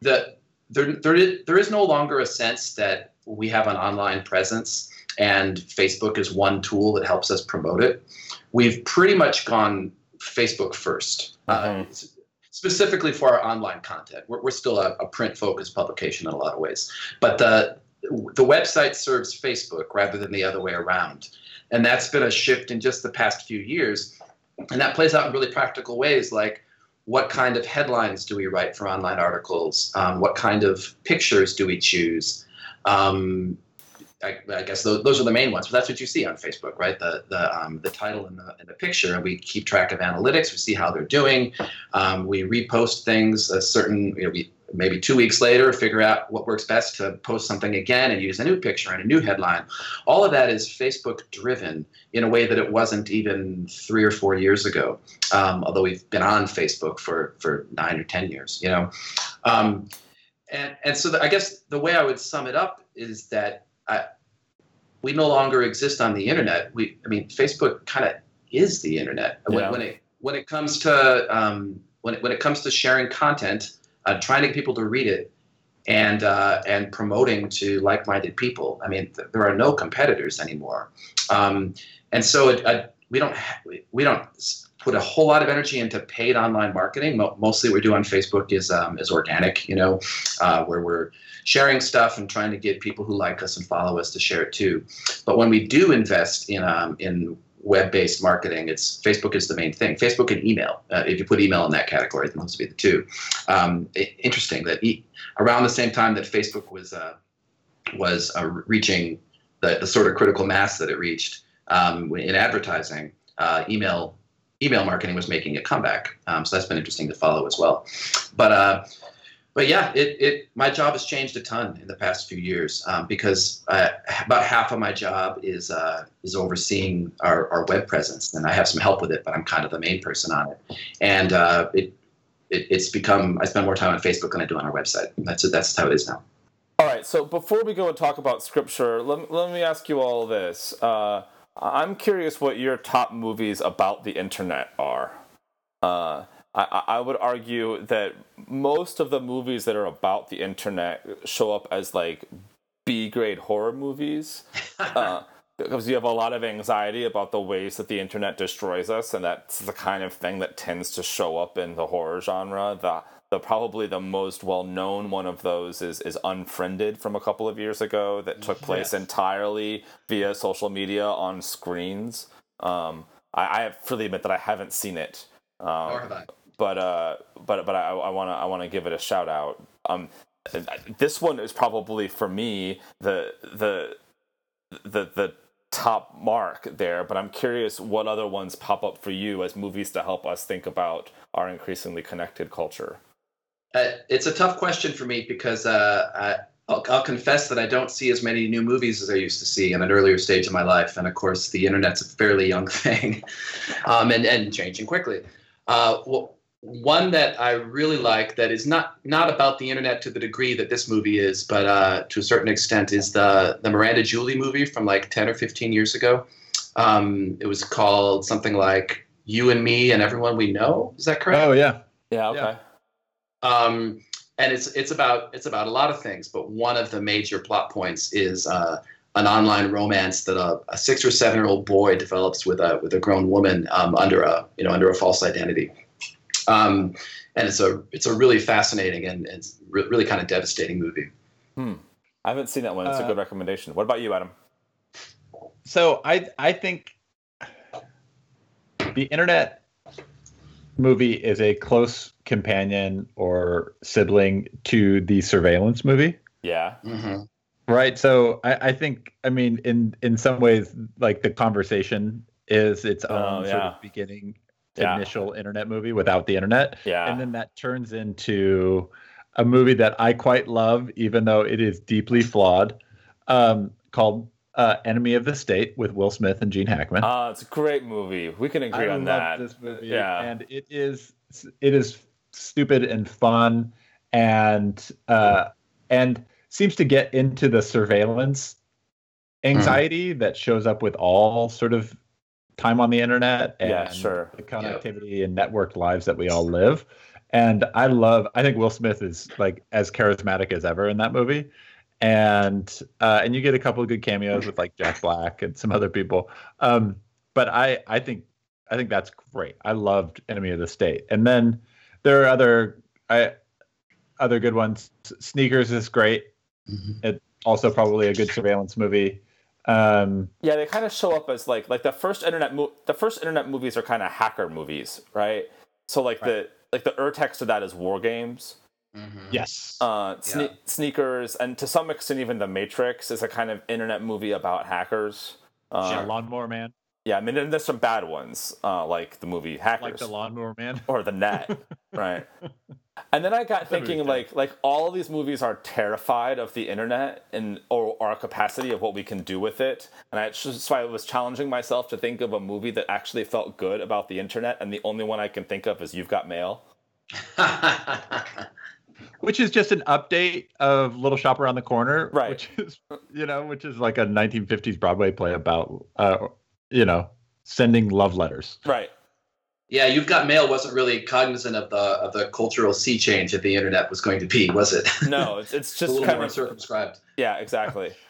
the there there is, there is no longer a sense that we have an online presence and Facebook is one tool that helps us promote it. We've pretty much gone Facebook 1st uh, specifically for our online content. We're, we're still a, a print focused publication in a lot of ways, but the the website serves Facebook rather than the other way around. And that's been a shift in just the past few years. And that plays out in really practical ways. Like what kind of headlines do we write for online articles? Um, what kind of pictures do we choose? Um, I, I, guess those, those, are the main ones, but that's what you see on Facebook, right? The the um, the title and the, and the picture, and we keep track of analytics. We see how they're doing. Um, we repost things a certain, you know, we maybe two weeks later figure out what works best to post something again and use a new picture and a new headline. All of that is Facebook driven in a way that it wasn't even three or four years ago. Um, although we've been on Facebook for for nine or ten years, you know. Um, and and so the, I guess the way I would sum it up is that I, we no longer exist on the internet. We, I mean, Facebook kind of is the internet when, yeah. when, it when it comes to um, when it, when it comes to sharing content, uh, trying to get people to read it, and uh, and promoting to like-minded people. I mean, th- there are no competitors anymore, um, and so it, uh, we don't ha- we don't put a whole lot of energy into paid online marketing. Mostly, what we do on Facebook is um, is organic. You know, uh, where we're sharing stuff and trying to get people who like us and follow us to share it too. But when we do invest in um, in web-based marketing, it's Facebook is the main thing. Facebook and email. Uh, if you put email in that category, then those would be the two. Um, it, interesting that e- around the same time that Facebook was uh, was uh, reaching the, the, sort of critical mass that it reached um, in advertising, uh, email email marketing was making a comeback. Um, so that's been interesting to follow as well. But uh, but yeah, it, it my job has changed a ton in the past few years um, because uh, about half of my job is uh, is overseeing our, our web presence, and I have some help with it, but I'm kind of the main person on it. And uh, it, it, it's become I spend more time on Facebook than I do on our website. That's that's how it is now. All right. So before we go and talk about scripture, let, let me ask you all this. I'm curious what your top movies about the internet are. Uh, I, I would argue that most of the movies that are about the internet show up as like B grade horror movies. uh, because you have a lot of anxiety about the ways that the internet destroys us, and that's the kind of thing that tends to show up in the horror genre. The the probably the most well known one of those is is Unfriended from a couple of years ago that took place yes. entirely via social media on screens. Um, I, I freely admit that I haven't seen it. Um, but uh, but but I, I wanna I wanna give it a shout out. Um, this one is probably for me the the the the top mark there. But I'm curious what other ones pop up for you as movies to help us think about our increasingly connected culture. Uh, it's a tough question for me because uh, I, I'll, I'll, confess that I don't see as many new movies as I used to see in an earlier stage of my life, and of course, the internet's a fairly young thing, um, and and changing quickly. Uh, well, one that I really like that is not not about the internet to the degree that this movie is, but uh, to a certain extent is the the Miranda July movie from like ten or fifteen years ago. Um, it was called something like "You and Me and Everyone We Know." Is that correct? Oh yeah, yeah, okay. Um, and it's it's about it's about a lot of things, but one of the major plot points is uh, an online romance that a, a, six or seven year old boy develops with a with a grown woman um, under a you know under a false identity. Um, and it's a it's a really fascinating and it's re- really kind of devastating movie. Hmm. I haven't seen that one. It's uh, a good recommendation. What about you, Adam? So I I think the internet movie is a close companion or sibling to the surveillance movie. Yeah. Mm-hmm. Right. So I, I, think I mean in in some ways like the conversation is its oh, own oh, yeah. sort of beginning yeah. initial internet movie without the internet. Yeah. And then that turns into a movie that I quite love, even though it is deeply flawed, um, called uh, Enemy of the State with Will Smith and Gene Hackman. Uh, it's a great movie. We can agree I on that. This movie. Yeah. And it is it is stupid and fun and uh, and seems to get into the surveillance anxiety mm. that shows up with all sort of time on the internet and yeah, sure. the connectivity yep. and networked lives that we all live. And I love, I think Will Smith is like as charismatic as ever in that movie. And uh, and you get a couple of good cameos with like Jack Black and some other people. Um, but I I think I think that's great. I loved Enemy of the State. And then there are other I other good ones. Sneakers is great. Mm-hmm. It also probably a good surveillance movie. Um, yeah, they kind of show up as like like the first internet mo- the first internet movies are kind of hacker movies, right? So like right. the like the urtext of that is war games. Mhm. Yes. Uh, sne- Yeah. sneakers, and to some extent, even The Matrix is a kind of internet movie about hackers. Uh, yeah, Lawnmower Man. yeah, I mean, and there's some bad ones, uh, like the movie Hackers Like the Lawnmower Man. or The Net, right? And then I got That thinking, like, like all of these movies are terrified of the internet and or our capacity of what we can do with it. And I just, so I was challenging myself to think of a movie that actually felt good about the internet, and the only one I can think of is You've Got Mail. which is just an update of Little Shop Around the Corner, Right. Which is, you know, which is like a 1950s Broadway play about, uh, you know, sending love letters. Right. yeah, you've got mail wasn't really cognizant of the of the cultural sea change that the internet was going to be, was it? No, it's, it's It's a little kind more of circumscribed. yeah, exactly.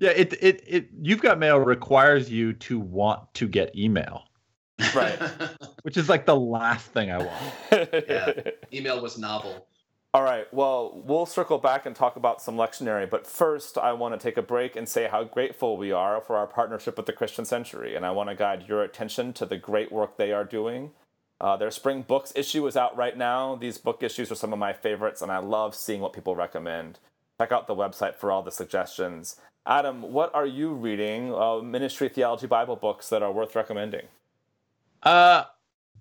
Yeah, it it it. You've got mail requires you to want to get email, Right. which is like the last thing I want. Yeah. Email was novel. All right. Well, we'll circle back and talk about some lectionary, but first, I want to take a break and say how grateful we are for our partnership with the Christian Century, and I want to guide your attention to the great work they are doing. Uh, their spring books issue is out right now. These book issues are some of my favorites, and I love seeing what people recommend. Check out the website for all the suggestions. Adam, what are you reading? Uh, ministry theology Bible books that are worth recommending? Uh,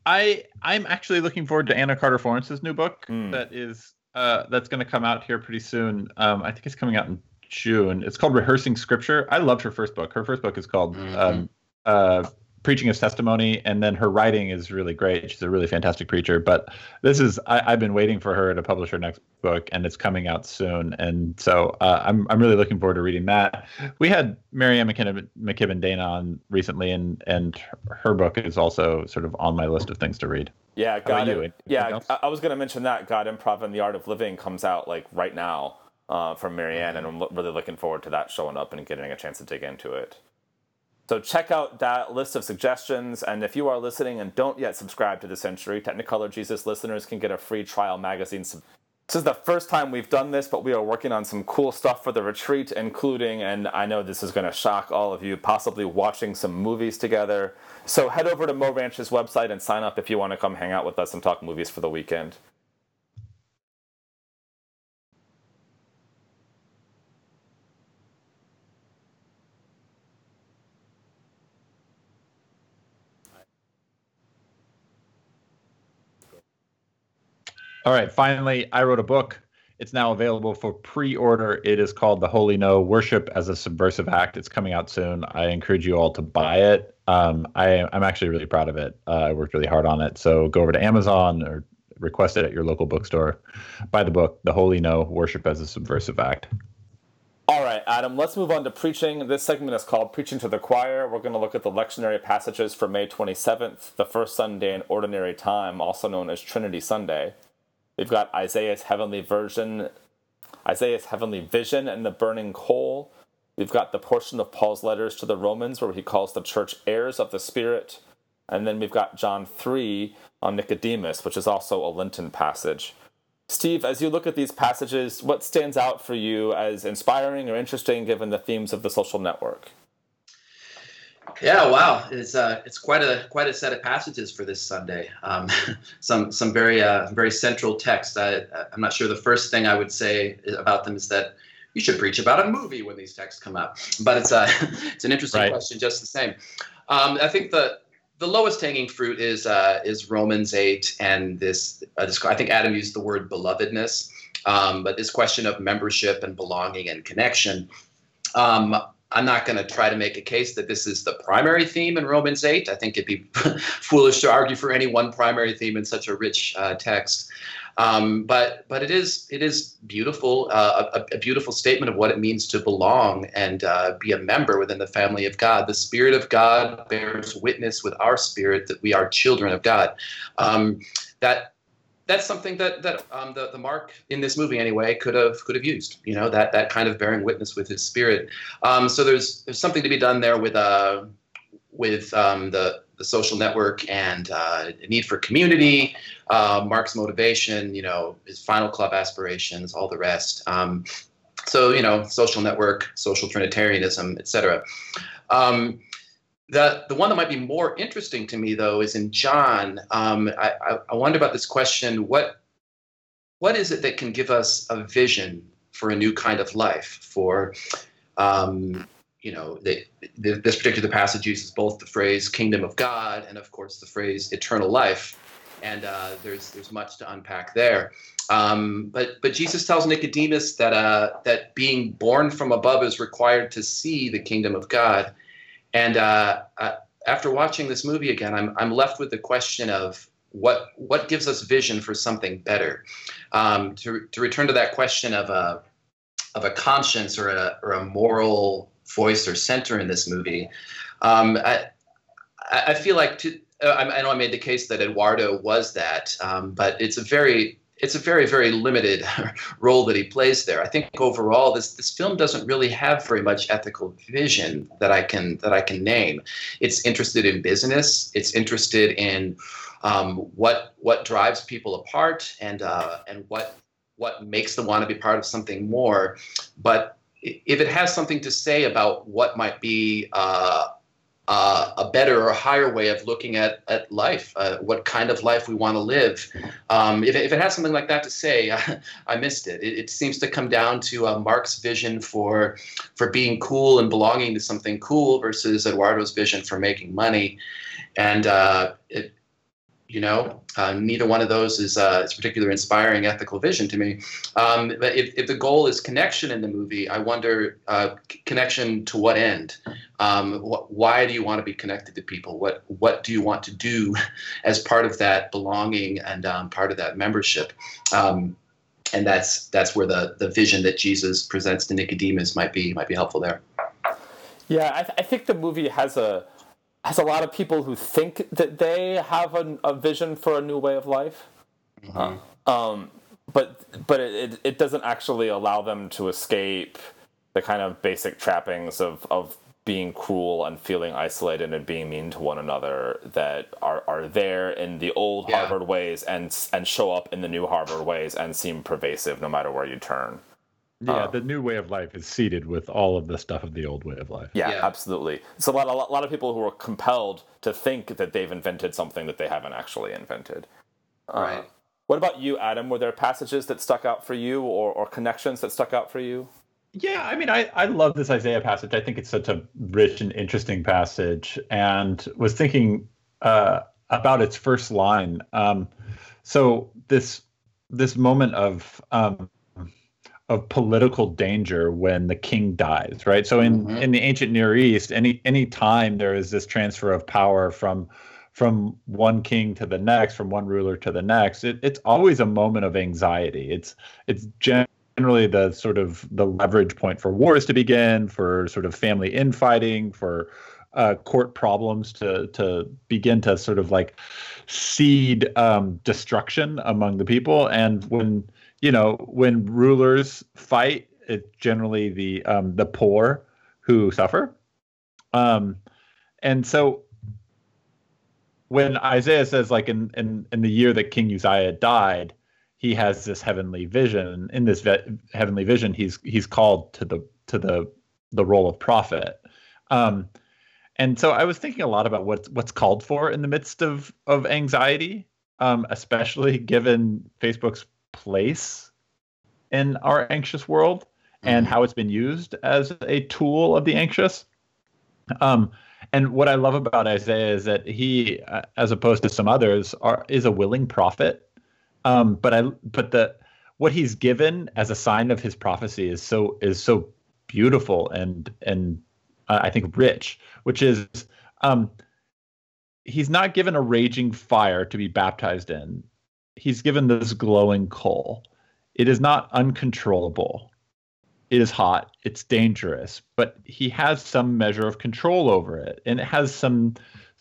I I'm actually looking forward to Anna Carter Florence's new book Hmm. that is uh that's going to come out here pretty soon. Um, I think it's coming out in June. It's called Rehearsing Scripture. I loved her first book. Her first book is called Mhm. um, uh, Preaching as Testimony, and then her writing is really great. She's a really fantastic preacher. But this is I, I've been waiting for her to publish her next book, and it's coming out soon. And so uh, I'm I'm really looking forward to reading that. We had MaryAnn McKibben, McKibben Dana on recently, and and her book is also sort of on my list of things to read. Yeah, God. Im- yeah. I, I was going to mention that God Improv and the Art of Living comes out like right now uh, from MaryAnn, and I'm lo- really looking forward to that showing up and getting a chance to dig into it. So check out that list of suggestions, and if you are listening and don't yet subscribe to the Century, Technicolor Jesus listeners can get a free trial magazine. sub- This is the first time we've done this, but we are working on some cool stuff for the retreat, including, and I know this is going to shock all of you, possibly watching some movies together. So head over to Mo Ranch's website and sign up if you want to come hang out with us and talk movies for the weekend. All right, finally, I wrote a book. It's now available for pre-order. It is called The Holy No: Worship as a Subversive Act. It's coming out soon. I encourage you all to buy it. Um, I, I'm actually really proud of it. Uh, I worked really hard on it. So go over to Amazon or request it at your local bookstore. Buy the book, The Holy No: Worship as a Subversive Act. All right, Adam, let's move on to preaching. This segment is called Preaching to the Choir. We're going to look at the lectionary passages for May 27th, the first Sunday in Ordinary Time, also known as Trinity Sunday. We've got Isaiah's heavenly version, Isaiah's heavenly vision and the burning coal. We've got the portion of Paul's letters to the Romans where he calls the church heirs of the Spirit. And then we've got John 3 on Nicodemus, which is also a Lenten passage. Steve, as you look at these passages, what stands out for you as inspiring or interesting given the themes of the social network? Yeah, wow, it's uh, it's quite a quite a set of passages for this Sunday. Um, some some very uh, very central text. I, I'm not sure the first thing I would say about them is that you should preach about a movie when these texts come out. But it's uh, it's an interesting Right. question just the same. Um, I think the the lowest hanging fruit is uh, is Romans eight and this. Uh, this I think Adam used the word belovedness, um, but this question of membership and belonging and connection. Um, I'm not going to try to make a case that this is the primary theme in Romans 8. I think it'd be foolish to argue for any one primary theme in such a rich uh, text. Um, but but it is it is beautiful uh, a, a beautiful statement of what it means to belong and uh, be a member within the family of God. The Spirit of God bears witness with our spirit that we are children of God. Um, that that's something that that um, the the Mark in this movie anyway could have could have used. You know that that kind of bearing witness with his spirit. Um, so there's there's something to be done there with uh with um, the the social network and uh, need for community, uh, Mark's motivation, you know, his final club aspirations, all the rest. Um, so you know, social network, social Trinitarianism, etc. Um, the the one that might be more interesting to me though is in John. Um, I, I, wonder about this question: what what is it that can give us a vision for a new kind of life? For um, you know, the, the, this particular passage uses both the phrase "kingdom of God" and, of course, the phrase "eternal life," and uh, there's there's much to unpack there. Um, but but Jesus tells Nicodemus that uh, that being born from above is required to see the kingdom of God, and uh, uh after watching this movie again, I'm I'm left with the question of what what gives us vision for something better. Um, to to return to that question of a of a conscience or a or a moral voice or center in this movie. Um, I, I feel like to, uh, I know I made the case that Eduardo was that, um, but it's a very it's a very very limited role that he plays there. I think overall this this film doesn't really have very much ethical vision that I can that I can name. It's interested in business. It's interested in um, what what drives people apart and uh, and what what makes them want to be part of something more. But if it has something to say about what might be uh, uh, a better or higher way of looking at, at life, uh, what kind of life we want to live. Um, if, if, it has something like that to say, I, missed it. it. it. seems to come down to uh, Mark's vision for for being cool and belonging to something cool versus Eduardo's vision for making money. And uh, it, you know, uh, neither one of those is uh, is particularly inspiring ethical vision to me. Um, but if, if the goal is connection in the movie, I wonder connection to what end? Um, wh- why do you want to be connected to people? What what do you want to do as part of that belonging and um, part of that membership? Um, and that's that's where the the vision that Jesus presents to Nicodemus might be might be helpful there. Yeah, I, th- I think the movie has a has a lot of people who think that they have a, a vision for a new way of life. Mm-hmm. Uh, um, but but it, it doesn't actually allow them to escape the kind of basic trappings of, of being cruel and feeling isolated and being mean to one another that are, are there in the old yeah. Harvard ways and and show up in the new Harvard ways and seem pervasive no matter where you turn. Yeah, um, the new way of life is seeded with all of the stuff of the old way of life. Yeah, yeah. absolutely. So a lot, a lot, a lot of people who are compelled to think that they've invented something that they haven't actually invented. Uh, right. Uh, what about you, Adam? Were there passages that stuck out for you, or, or connections that stuck out for you? Yeah, I mean, I, I love this Isaiah passage. I think it's such a rich and interesting passage, and was thinking uh, about its first line. Um, so this this moment of um, of political danger when the king dies, right? So in mm-hmm. in the ancient Near East, any any time there is this transfer of power from from one king to the next, from one ruler to the next, it, it's always a moment of anxiety. It's it's generally the sort of the leverage point for wars to begin, for sort of family infighting, for uh, court problems to to begin to sort of like seed um, destruction among the people, and when you know, when rulers fight, it's generally the um, the poor who suffer. Um, and so when Isaiah says, like in, in in the year that King Uzziah died, he has this heavenly vision. In this ve- heavenly vision, he's he's called to the to the the role of prophet. Um, and so I was thinking a lot about what's what's called for in the midst of of anxiety, um, especially given Facebook's place in our anxious world and mm-hmm. how it's been used as a tool of the anxious. Um, and what I love about Isaiah is that he, uh, as opposed to some others, are, is a willing prophet. Um, but I, but the what he's given as a sign of his prophecy is so is so beautiful and and uh, I think rich, which is um, he's not given a raging fire to be baptized in he's given this glowing coal. It is not uncontrollable. It is hot. It's dangerous, but he has some measure of control over it, and it has some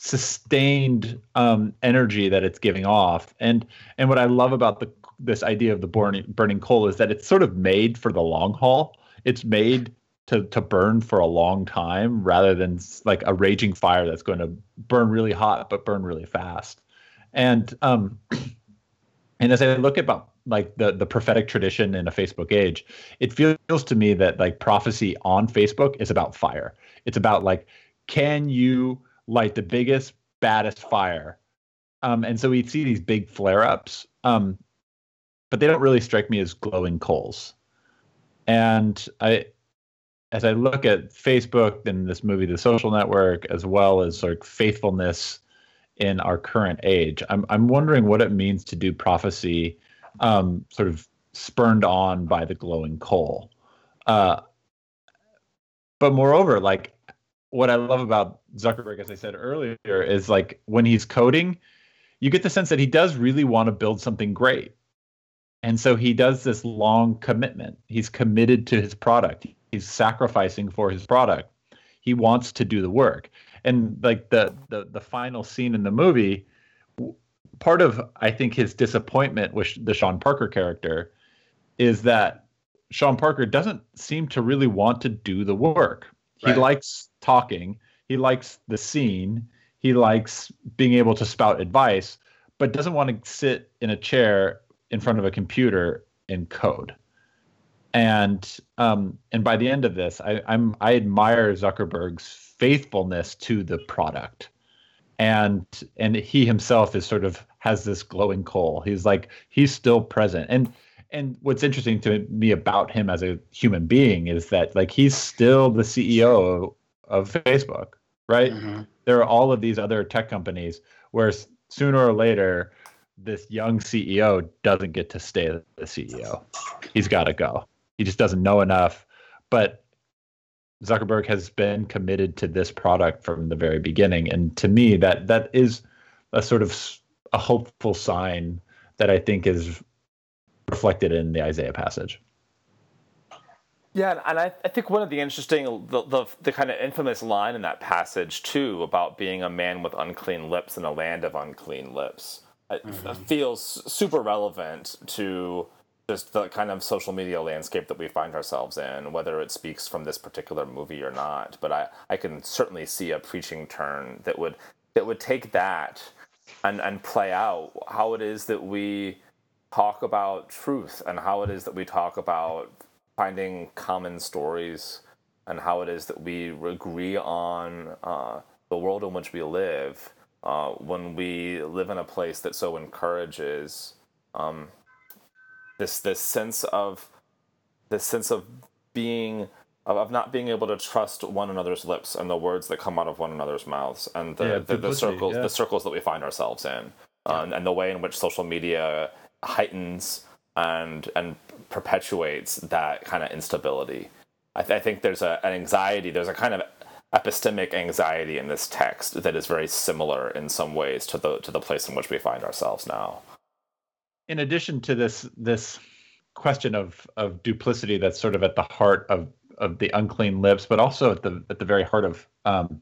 sustained um, energy that it's giving off. And and what I love about the this idea of the burning burning coal is that it's sort of made for the long haul. It's made to to burn for a long time rather than like a raging fire that's going to burn really hot but burn really fast. And um, and as I look about like the the prophetic tradition in a Facebook age, it feels to me that like prophecy on Facebook is about fire. It's about like, can you light the biggest, baddest fire. Um, and so we'd see these big flare ups, um, but they don't really strike me as glowing coals. And I, as I look at Facebook and this movie, The Social Network, as well as like faithfulness in our current age, I'm I'm wondering what it means to do prophecy, um, sort of spurned on by the glowing coal. Uh, but moreover, like what I love about Zuckerberg, as I said earlier, is like when he's coding, you get the sense that he does really want to build something great. And so he does this long commitment. He's committed to his product. He's sacrificing for his product. He wants to do the work. And like the the the final scene in the movie, part of I think his disappointment with the Sean Parker character is that Sean Parker doesn't seem to really want to do the work. He right. likes talking. He likes the scene. He likes being able to spout advice, but doesn't want to sit in a chair in front of a computer and code. And um, and by the end of this, I, I'm I admire Zuckerberg's faithfulness to the product, and and he himself is sort of has this glowing coal. He's like he's still present, and and what's interesting to me about him as a human being is that like he's still the CEO of, Facebook, right? Mm-hmm. There are all of these other tech companies where sooner or later this young CEO doesn't get to stay the CEO. He's got to go. He just doesn't know enough. But Zuckerberg has been committed to this product from the very beginning, and to me, that that is a sort of a hopeful sign that I think is reflected in the Isaiah passage. Yeah, and I, I think one of the interesting, the, the, the kind of infamous line in that passage too about being a man with unclean lips in a land of unclean lips mm-hmm. feels super relevant to just the kind of social media landscape that we find ourselves in, whether it speaks from this particular movie or not. But I, I can certainly see a preaching turn that would that would take that and, and play out how it is that we talk about truth and how it is that we talk about finding common stories and how it is that we agree on uh, the world in which we live uh, when we live in a place that so encourages um, this this sense of this sense of being of, not being able to trust one another's lips and the words that come out of one another's mouths and the, yeah, the, the, circles yeah. the circles that we find ourselves in uh, and, and the way in which social media heightens and and perpetuates that kind of instability. I, th- I think there's a, an anxiety. There's a kind of epistemic anxiety in this text that is very similar in some ways to the to the place in which we find ourselves now. In addition to this this question of of duplicity that's sort of at the heart of of the unclean lips, but also at the at the very heart of um,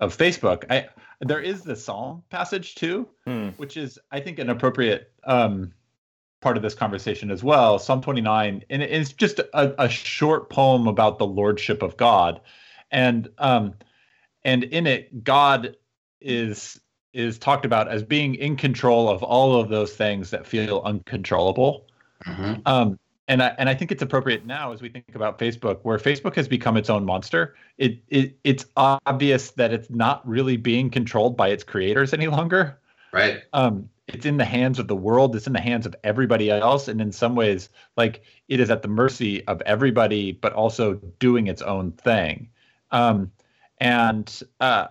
of Facebook. I there is the Psalm passage too, hmm. which is I think an appropriate um, part of this conversation as well. Psalm 29, and it's just a, a short poem about the lordship of God and um, and in it, God is is talked about as being in control of all of those things that feel uncontrollable. Mm-hmm. Um, and I and I think it's appropriate now as we think about Facebook, where Facebook has become its own monster. It, it it's obvious that it's not really being controlled by its creators any longer. Right. Um, it's in the hands of the world. It's in the hands of everybody else, and in some ways, like it is at the mercy of everybody, but also doing its own thing. Um, and uh,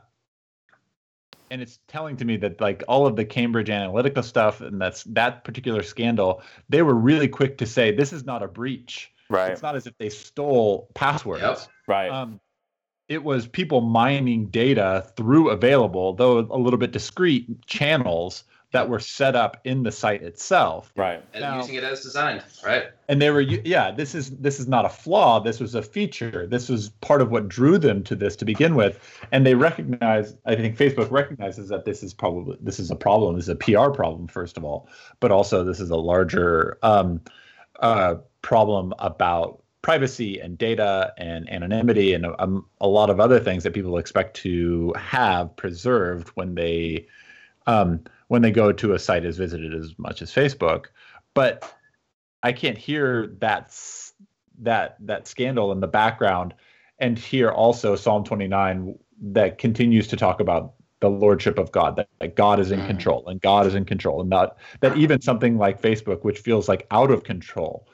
and it's telling to me that like all of the Cambridge Analytica stuff and that's that particular scandal, they were really quick to say this is not a breach. Right. It's not as if they stole passwords. Yep. Right. Um, it was people mining data through available, though a little bit discreet channels that were set up in the site itself. Right. And now, using it as designed. Right. And they were yeah, this is this is not a flaw, this was a feature. This was part of what drew them to this to begin with. And they recognize I think Facebook recognizes that this is probably this is a problem. This is a PR problem first of all, but also this is a larger um, uh, problem about privacy and data and anonymity and um, a lot of other things that people expect to have preserved when they um, when they go to a site as visited as much as Facebook. But I can't hear that that that scandal in the background and hear also Psalm 29 that continues to talk about the lordship of God, that, that God is in mm. control and God is in control, and not that even something like Facebook, which feels like out of control,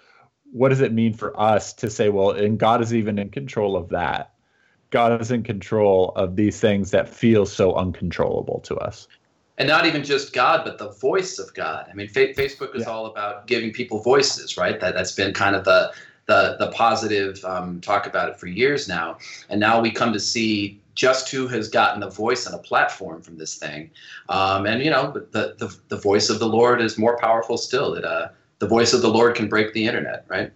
what does it mean for us to say, well, and God is even in control of that? God is in control of these things that feel so uncontrollable to us. And not even just God, but the voice of God. I mean, fa- Facebook is yeah. all about giving people voices, right? That that's been kind of the the the positive um, talk about it for years now. And now we come to see just who has gotten a voice and a platform from this thing. Um, and you know, the, the the voice of the Lord is more powerful still. That uh, the voice of the Lord can break the internet, right?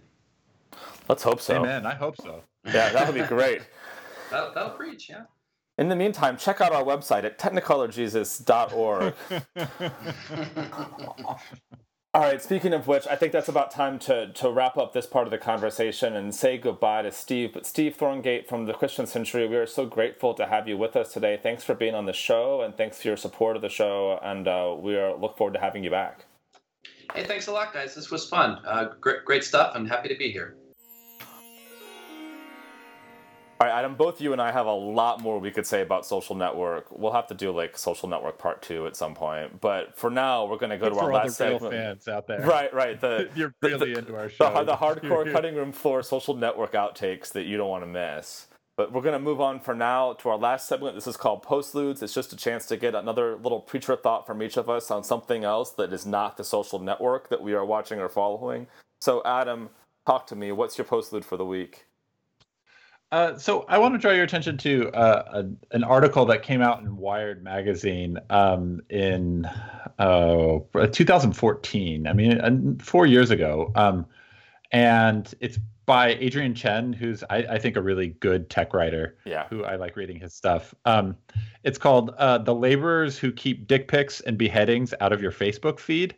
Let's hope so. Amen. I hope so. Yeah, that would be great. that'll, that'll preach, yeah. In the meantime, check out our website at technicolorjesus.org. All right, speaking of which, I think that's about time to, to wrap up this part of the conversation and say goodbye to Steve. But Steve Thorngate from the Christian Century, we are so grateful to have you with us today. Thanks for being on the show and thanks for your support of the show. And uh, we are look forward to having you back. Hey, thanks a lot, guys. This was fun. Uh, great, great stuff. I'm happy to be here. All right, Adam, both you and I have a lot more we could say about social network. We'll have to do like social network part two at some point. But for now, we're going to go to our last segment. fans out there. Right, right. The, You're really the, into our show. The, the hardcore cutting room floor social network outtakes that you don't want to miss. But we're going to move on for now to our last segment. This is called Postludes. It's just a chance to get another little preacher thought from each of us on something else that is not the social network that we are watching or following. So, Adam, talk to me. What's your postlude for the week? Uh, so I want to draw your attention to uh, a, an article that came out in Wired magazine um, in uh, 2014. I mean, four years ago, um, and it's by Adrian Chen, who's I, I, think a really good tech writer. Yeah, who I like reading his stuff. Um, it's called uh, "The Laborers Who Keep Dick Pics and Beheadings Out of Your Facebook Feed."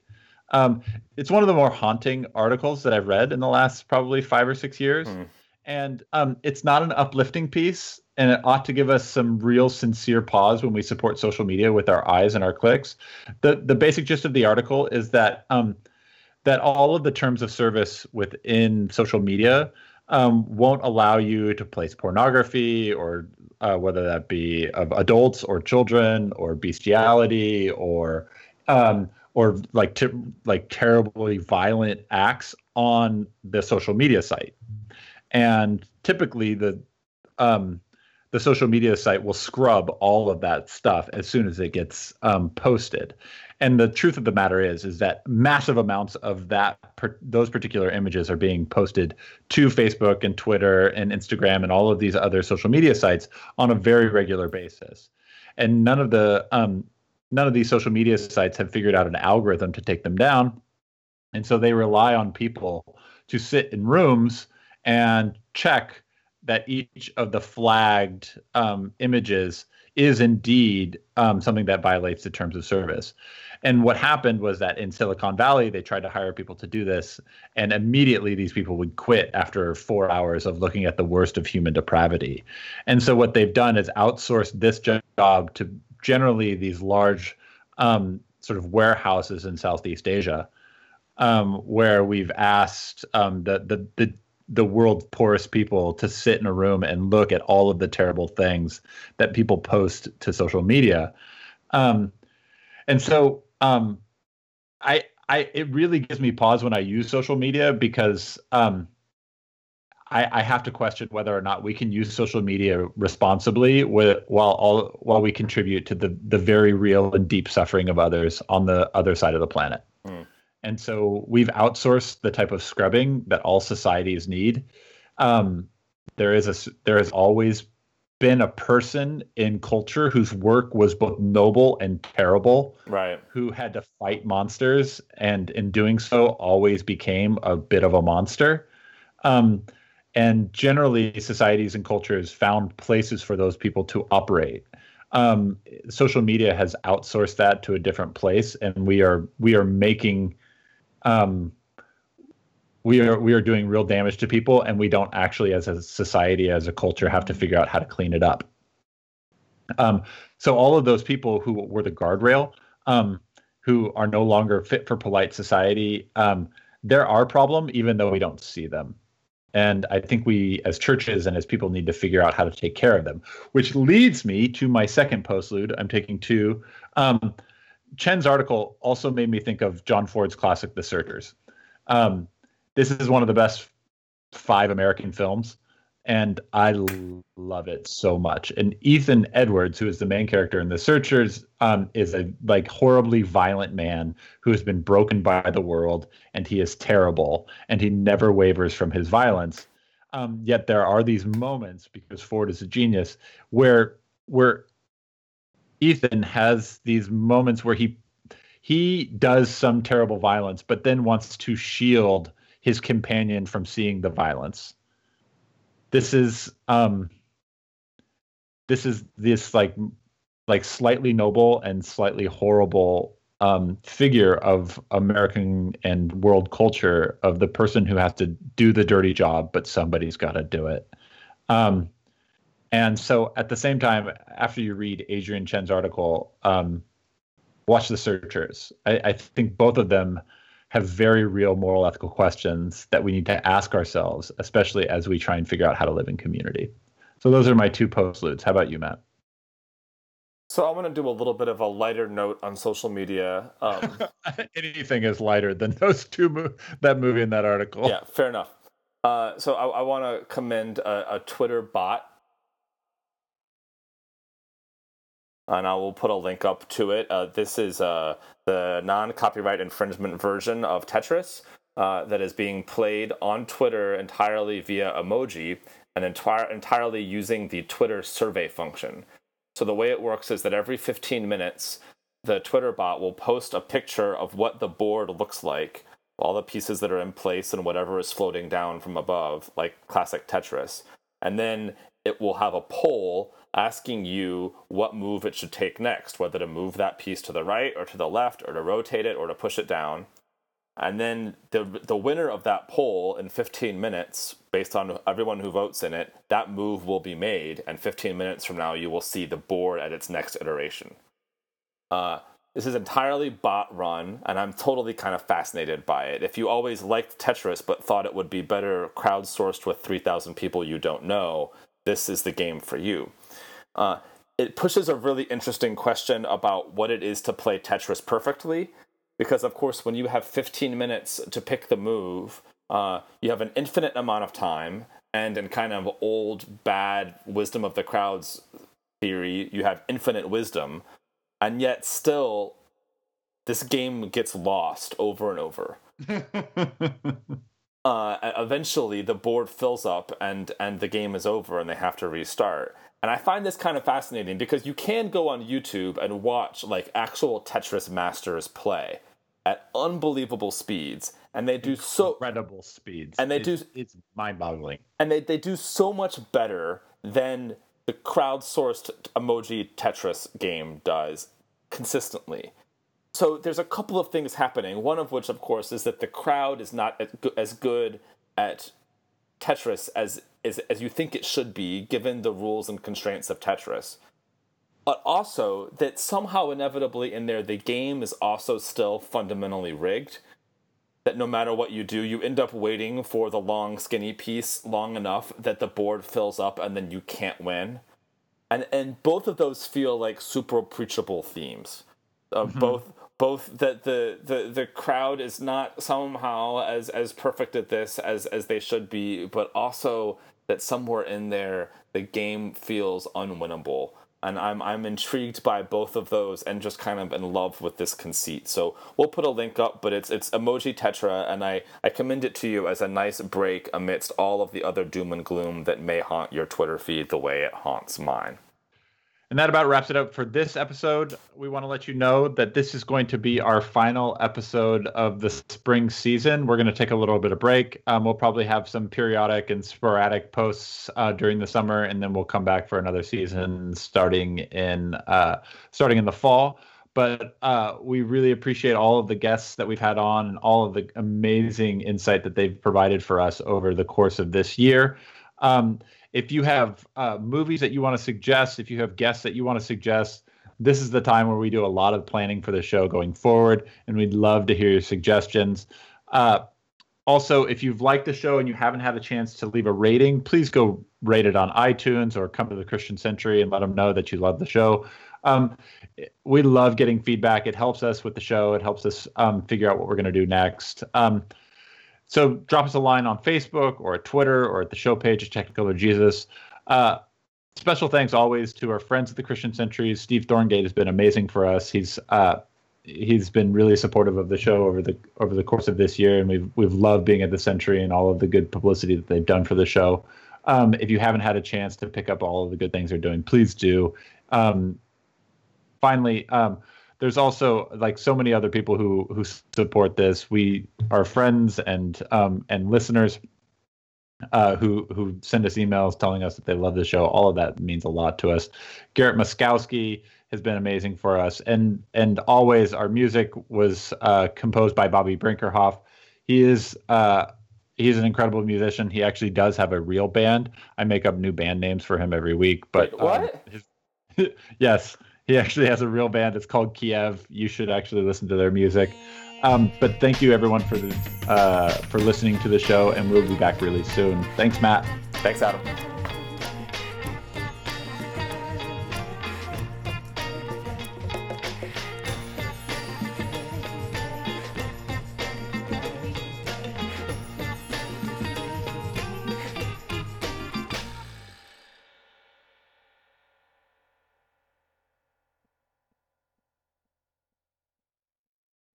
Um, it's one of the more haunting articles that I've read in the last probably five or six years. Mm and um, it's not an uplifting piece and it ought to give us some real sincere pause when we support social media with our eyes and our clicks. The the basic gist of the article is that um, that all of the terms of service within social media um, won't allow you to place pornography or uh, whether that be of adults or children or bestiality or um, or like like terribly violent acts on the social media site and typically the um, the social media site will scrub all of that stuff as soon as it gets um, posted. And the truth of the matter is, is that massive amounts of that per, those particular images are being posted to Facebook and Twitter and Instagram and all of these other social media sites on a very regular basis. And none of the um, none of these social media sites have figured out an algorithm to take them down, and so they rely on people to sit in rooms and check that each of the flagged um, images is indeed um, something that violates the terms of service. And what happened was that in Silicon Valley, they tried to hire people to do this, and immediately these people would quit after four hours of looking at the worst of human depravity. And so what they've done is outsourced this job to generally these large um, sort of warehouses in Southeast Asia, um, where we've asked um, the, the the the world's poorest people to sit in a room and look at all of the terrible things that people post to social media. Um, and so um, I, I, it really gives me pause when I use social media because um, I, I, have to question whether or not we can use social media responsibly with, while all while we contribute to the the very real and deep suffering of others on the other side of the planet. Mm. And so we've outsourced the type of scrubbing that all societies need. Um, there is a there has always been a person in culture whose work was both noble and terrible. Right. Who had to fight monsters and in doing so always became a bit of a monster. Um, and generally societies and cultures found places for those people to operate um, social media has outsourced that to a different place and we are we are making um, we are we are doing real damage to people, and we don't actually, as a society, as a culture, have to figure out how to clean it up. Um, so all of those people who were the guardrail, um, who are no longer fit for polite society, um, they're our problem, even though we don't see them. And I think we, as churches and as people, need to figure out how to take care of them. Which leads me to my second postlude. I'm taking two. Um, Chen's article also made me think of John Ford's classic, The Searchers. Um, this is one of the best five American films, and I love it so much. And Ethan Edwards, who is the main character in The Searchers, um, is a like horribly violent man who has been broken by the world, and he is terrible, and he never wavers from his violence. Um, yet there are these moments because Ford is a genius where where Ethan has these moments where he he does some terrible violence, but then wants to shield his companion from seeing the violence. This is um this is this like like slightly noble and slightly horrible um, figure of American and world culture of the person who has to do the dirty job, but somebody's got to do it. Um, and so at the same time, after you read Adrian Chen's article, um, watch The Searchers. I, I, think both of them have very real moral ethical questions that we need to ask ourselves, especially as we try and figure out how to live in community. So those are my two postludes. How about you, Matt? So I want to do a little bit of a lighter note on social media. Um, Anything is lighter than those two mo- that movie and that article. Yeah, fair enough. Uh, so I, I want to commend a, a Twitter bot and I will put a link up to it. Uh, this is uh, the non-copyright infringement version of Tetris uh, that is being played on Twitter entirely via emoji and entire, entirely using the Twitter survey function. So the way it works is that every 15 minutes, the Twitter bot will post a picture of what the board looks like, all the pieces that are in place and whatever is floating down from above, like classic Tetris. And then it will have a poll asking you what move it should take next, whether to move that piece to the right or to the left, or to rotate it or to push it down. And then the the winner of that poll in 15 minutes, based on everyone who votes in it, that move will be made. And 15 minutes from now, you will see the board at its next iteration. Uh, this is entirely bot run, and I'm totally kind of fascinated by it. If you always liked Tetris but thought it would be better crowdsourced with 3,000 people you don't know, this is the game for you. Uh, it pushes a really interesting question about what it is to play Tetris perfectly. Because, of course, when you have 15 minutes to pick the move, uh, you have an infinite amount of time. And in kind of old, bad wisdom of the crowds theory, you have infinite wisdom. And yet, still, this game gets lost over and over. uh, eventually, the board fills up and, and the game is over and they have to restart. And I find this kind of fascinating because you can go on YouTube and watch like actual Tetris masters play at unbelievable speeds. And they do so incredible speeds. And they it's, do it's mind-boggling. And they, they do so much better than the crowdsourced emoji tetris game does consistently so there's a couple of things happening one of which of course is that the crowd is not as good at tetris as as, as you think it should be given the rules and constraints of Tetris. But also that somehow inevitably in there the game is also still fundamentally rigged. That no matter what you do, you end up waiting for the long skinny piece long enough that the board fills up and then you can't win. And and both of those feel like super preachable themes. Of mm-hmm. both both that the, the the crowd is not somehow as as perfect at this as as they should be, but also that somewhere in there the game feels unwinnable. And I'm I'm intrigued by both of those and just kind of in love with this conceit. So we'll put a link up, but it's it's emoji tetra, and I, I commend it to you as a nice break amidst all of the other doom and gloom that may haunt your Twitter feed the way it haunts mine. And that about wraps it up for this episode. We want to let you know that this is going to be our final episode of the spring season. We're going to take a little bit of break. Um, we'll probably have some periodic and sporadic posts uh, during the summer, and then we'll come back for another season starting in uh, starting in the fall. But uh, we really appreciate all of the guests that we've had on and all of the amazing insight that they've provided for us over the course of this year. Um, if you have uh, movies that you want to suggest, if you have guests that you want to suggest, this is the time where we do a lot of planning for the show going forward, and we'd love to hear your suggestions. Uh, Also, if you've liked the show and you haven't had a chance to leave a rating, please go rate it on iTunes or come to the Christian Century and let them know that you love the show. Um, we love getting feedback. It helps us with the show. It helps us um, figure out what we're going to do next. Um, so drop us a line on Facebook or at Twitter or at the show page of Technical Jesus. Uh, special thanks always to our friends at the Christian Centuries. Steve Thorngate has been amazing for us. He's uh, he's been really supportive of the show over the over the course of this year, and we've we've loved being at the Century and all of the good publicity that they've done for the show. Um, if you haven't had a chance to pick up all of the good things they're doing, please do. Um, finally, um, there's also like so many other people who who support this. We are friends and um, and listeners uh, who who send us emails telling us that they love the show. All of that means a lot to us. Garrett Muskowski has been amazing for us, and and always our music was uh, composed by Bobby Brinkerhoff. He is uh, he's an incredible musician. He actually does have a real band. I make up new band names for him every week. But Wait, what? Um, his, yes, he actually has a real band. It's called Kiev. You should actually listen to their music. Um, but thank you everyone for the, uh, for listening to the show, and we'll be back really soon. Thanks, Matt. Thanks, Adam.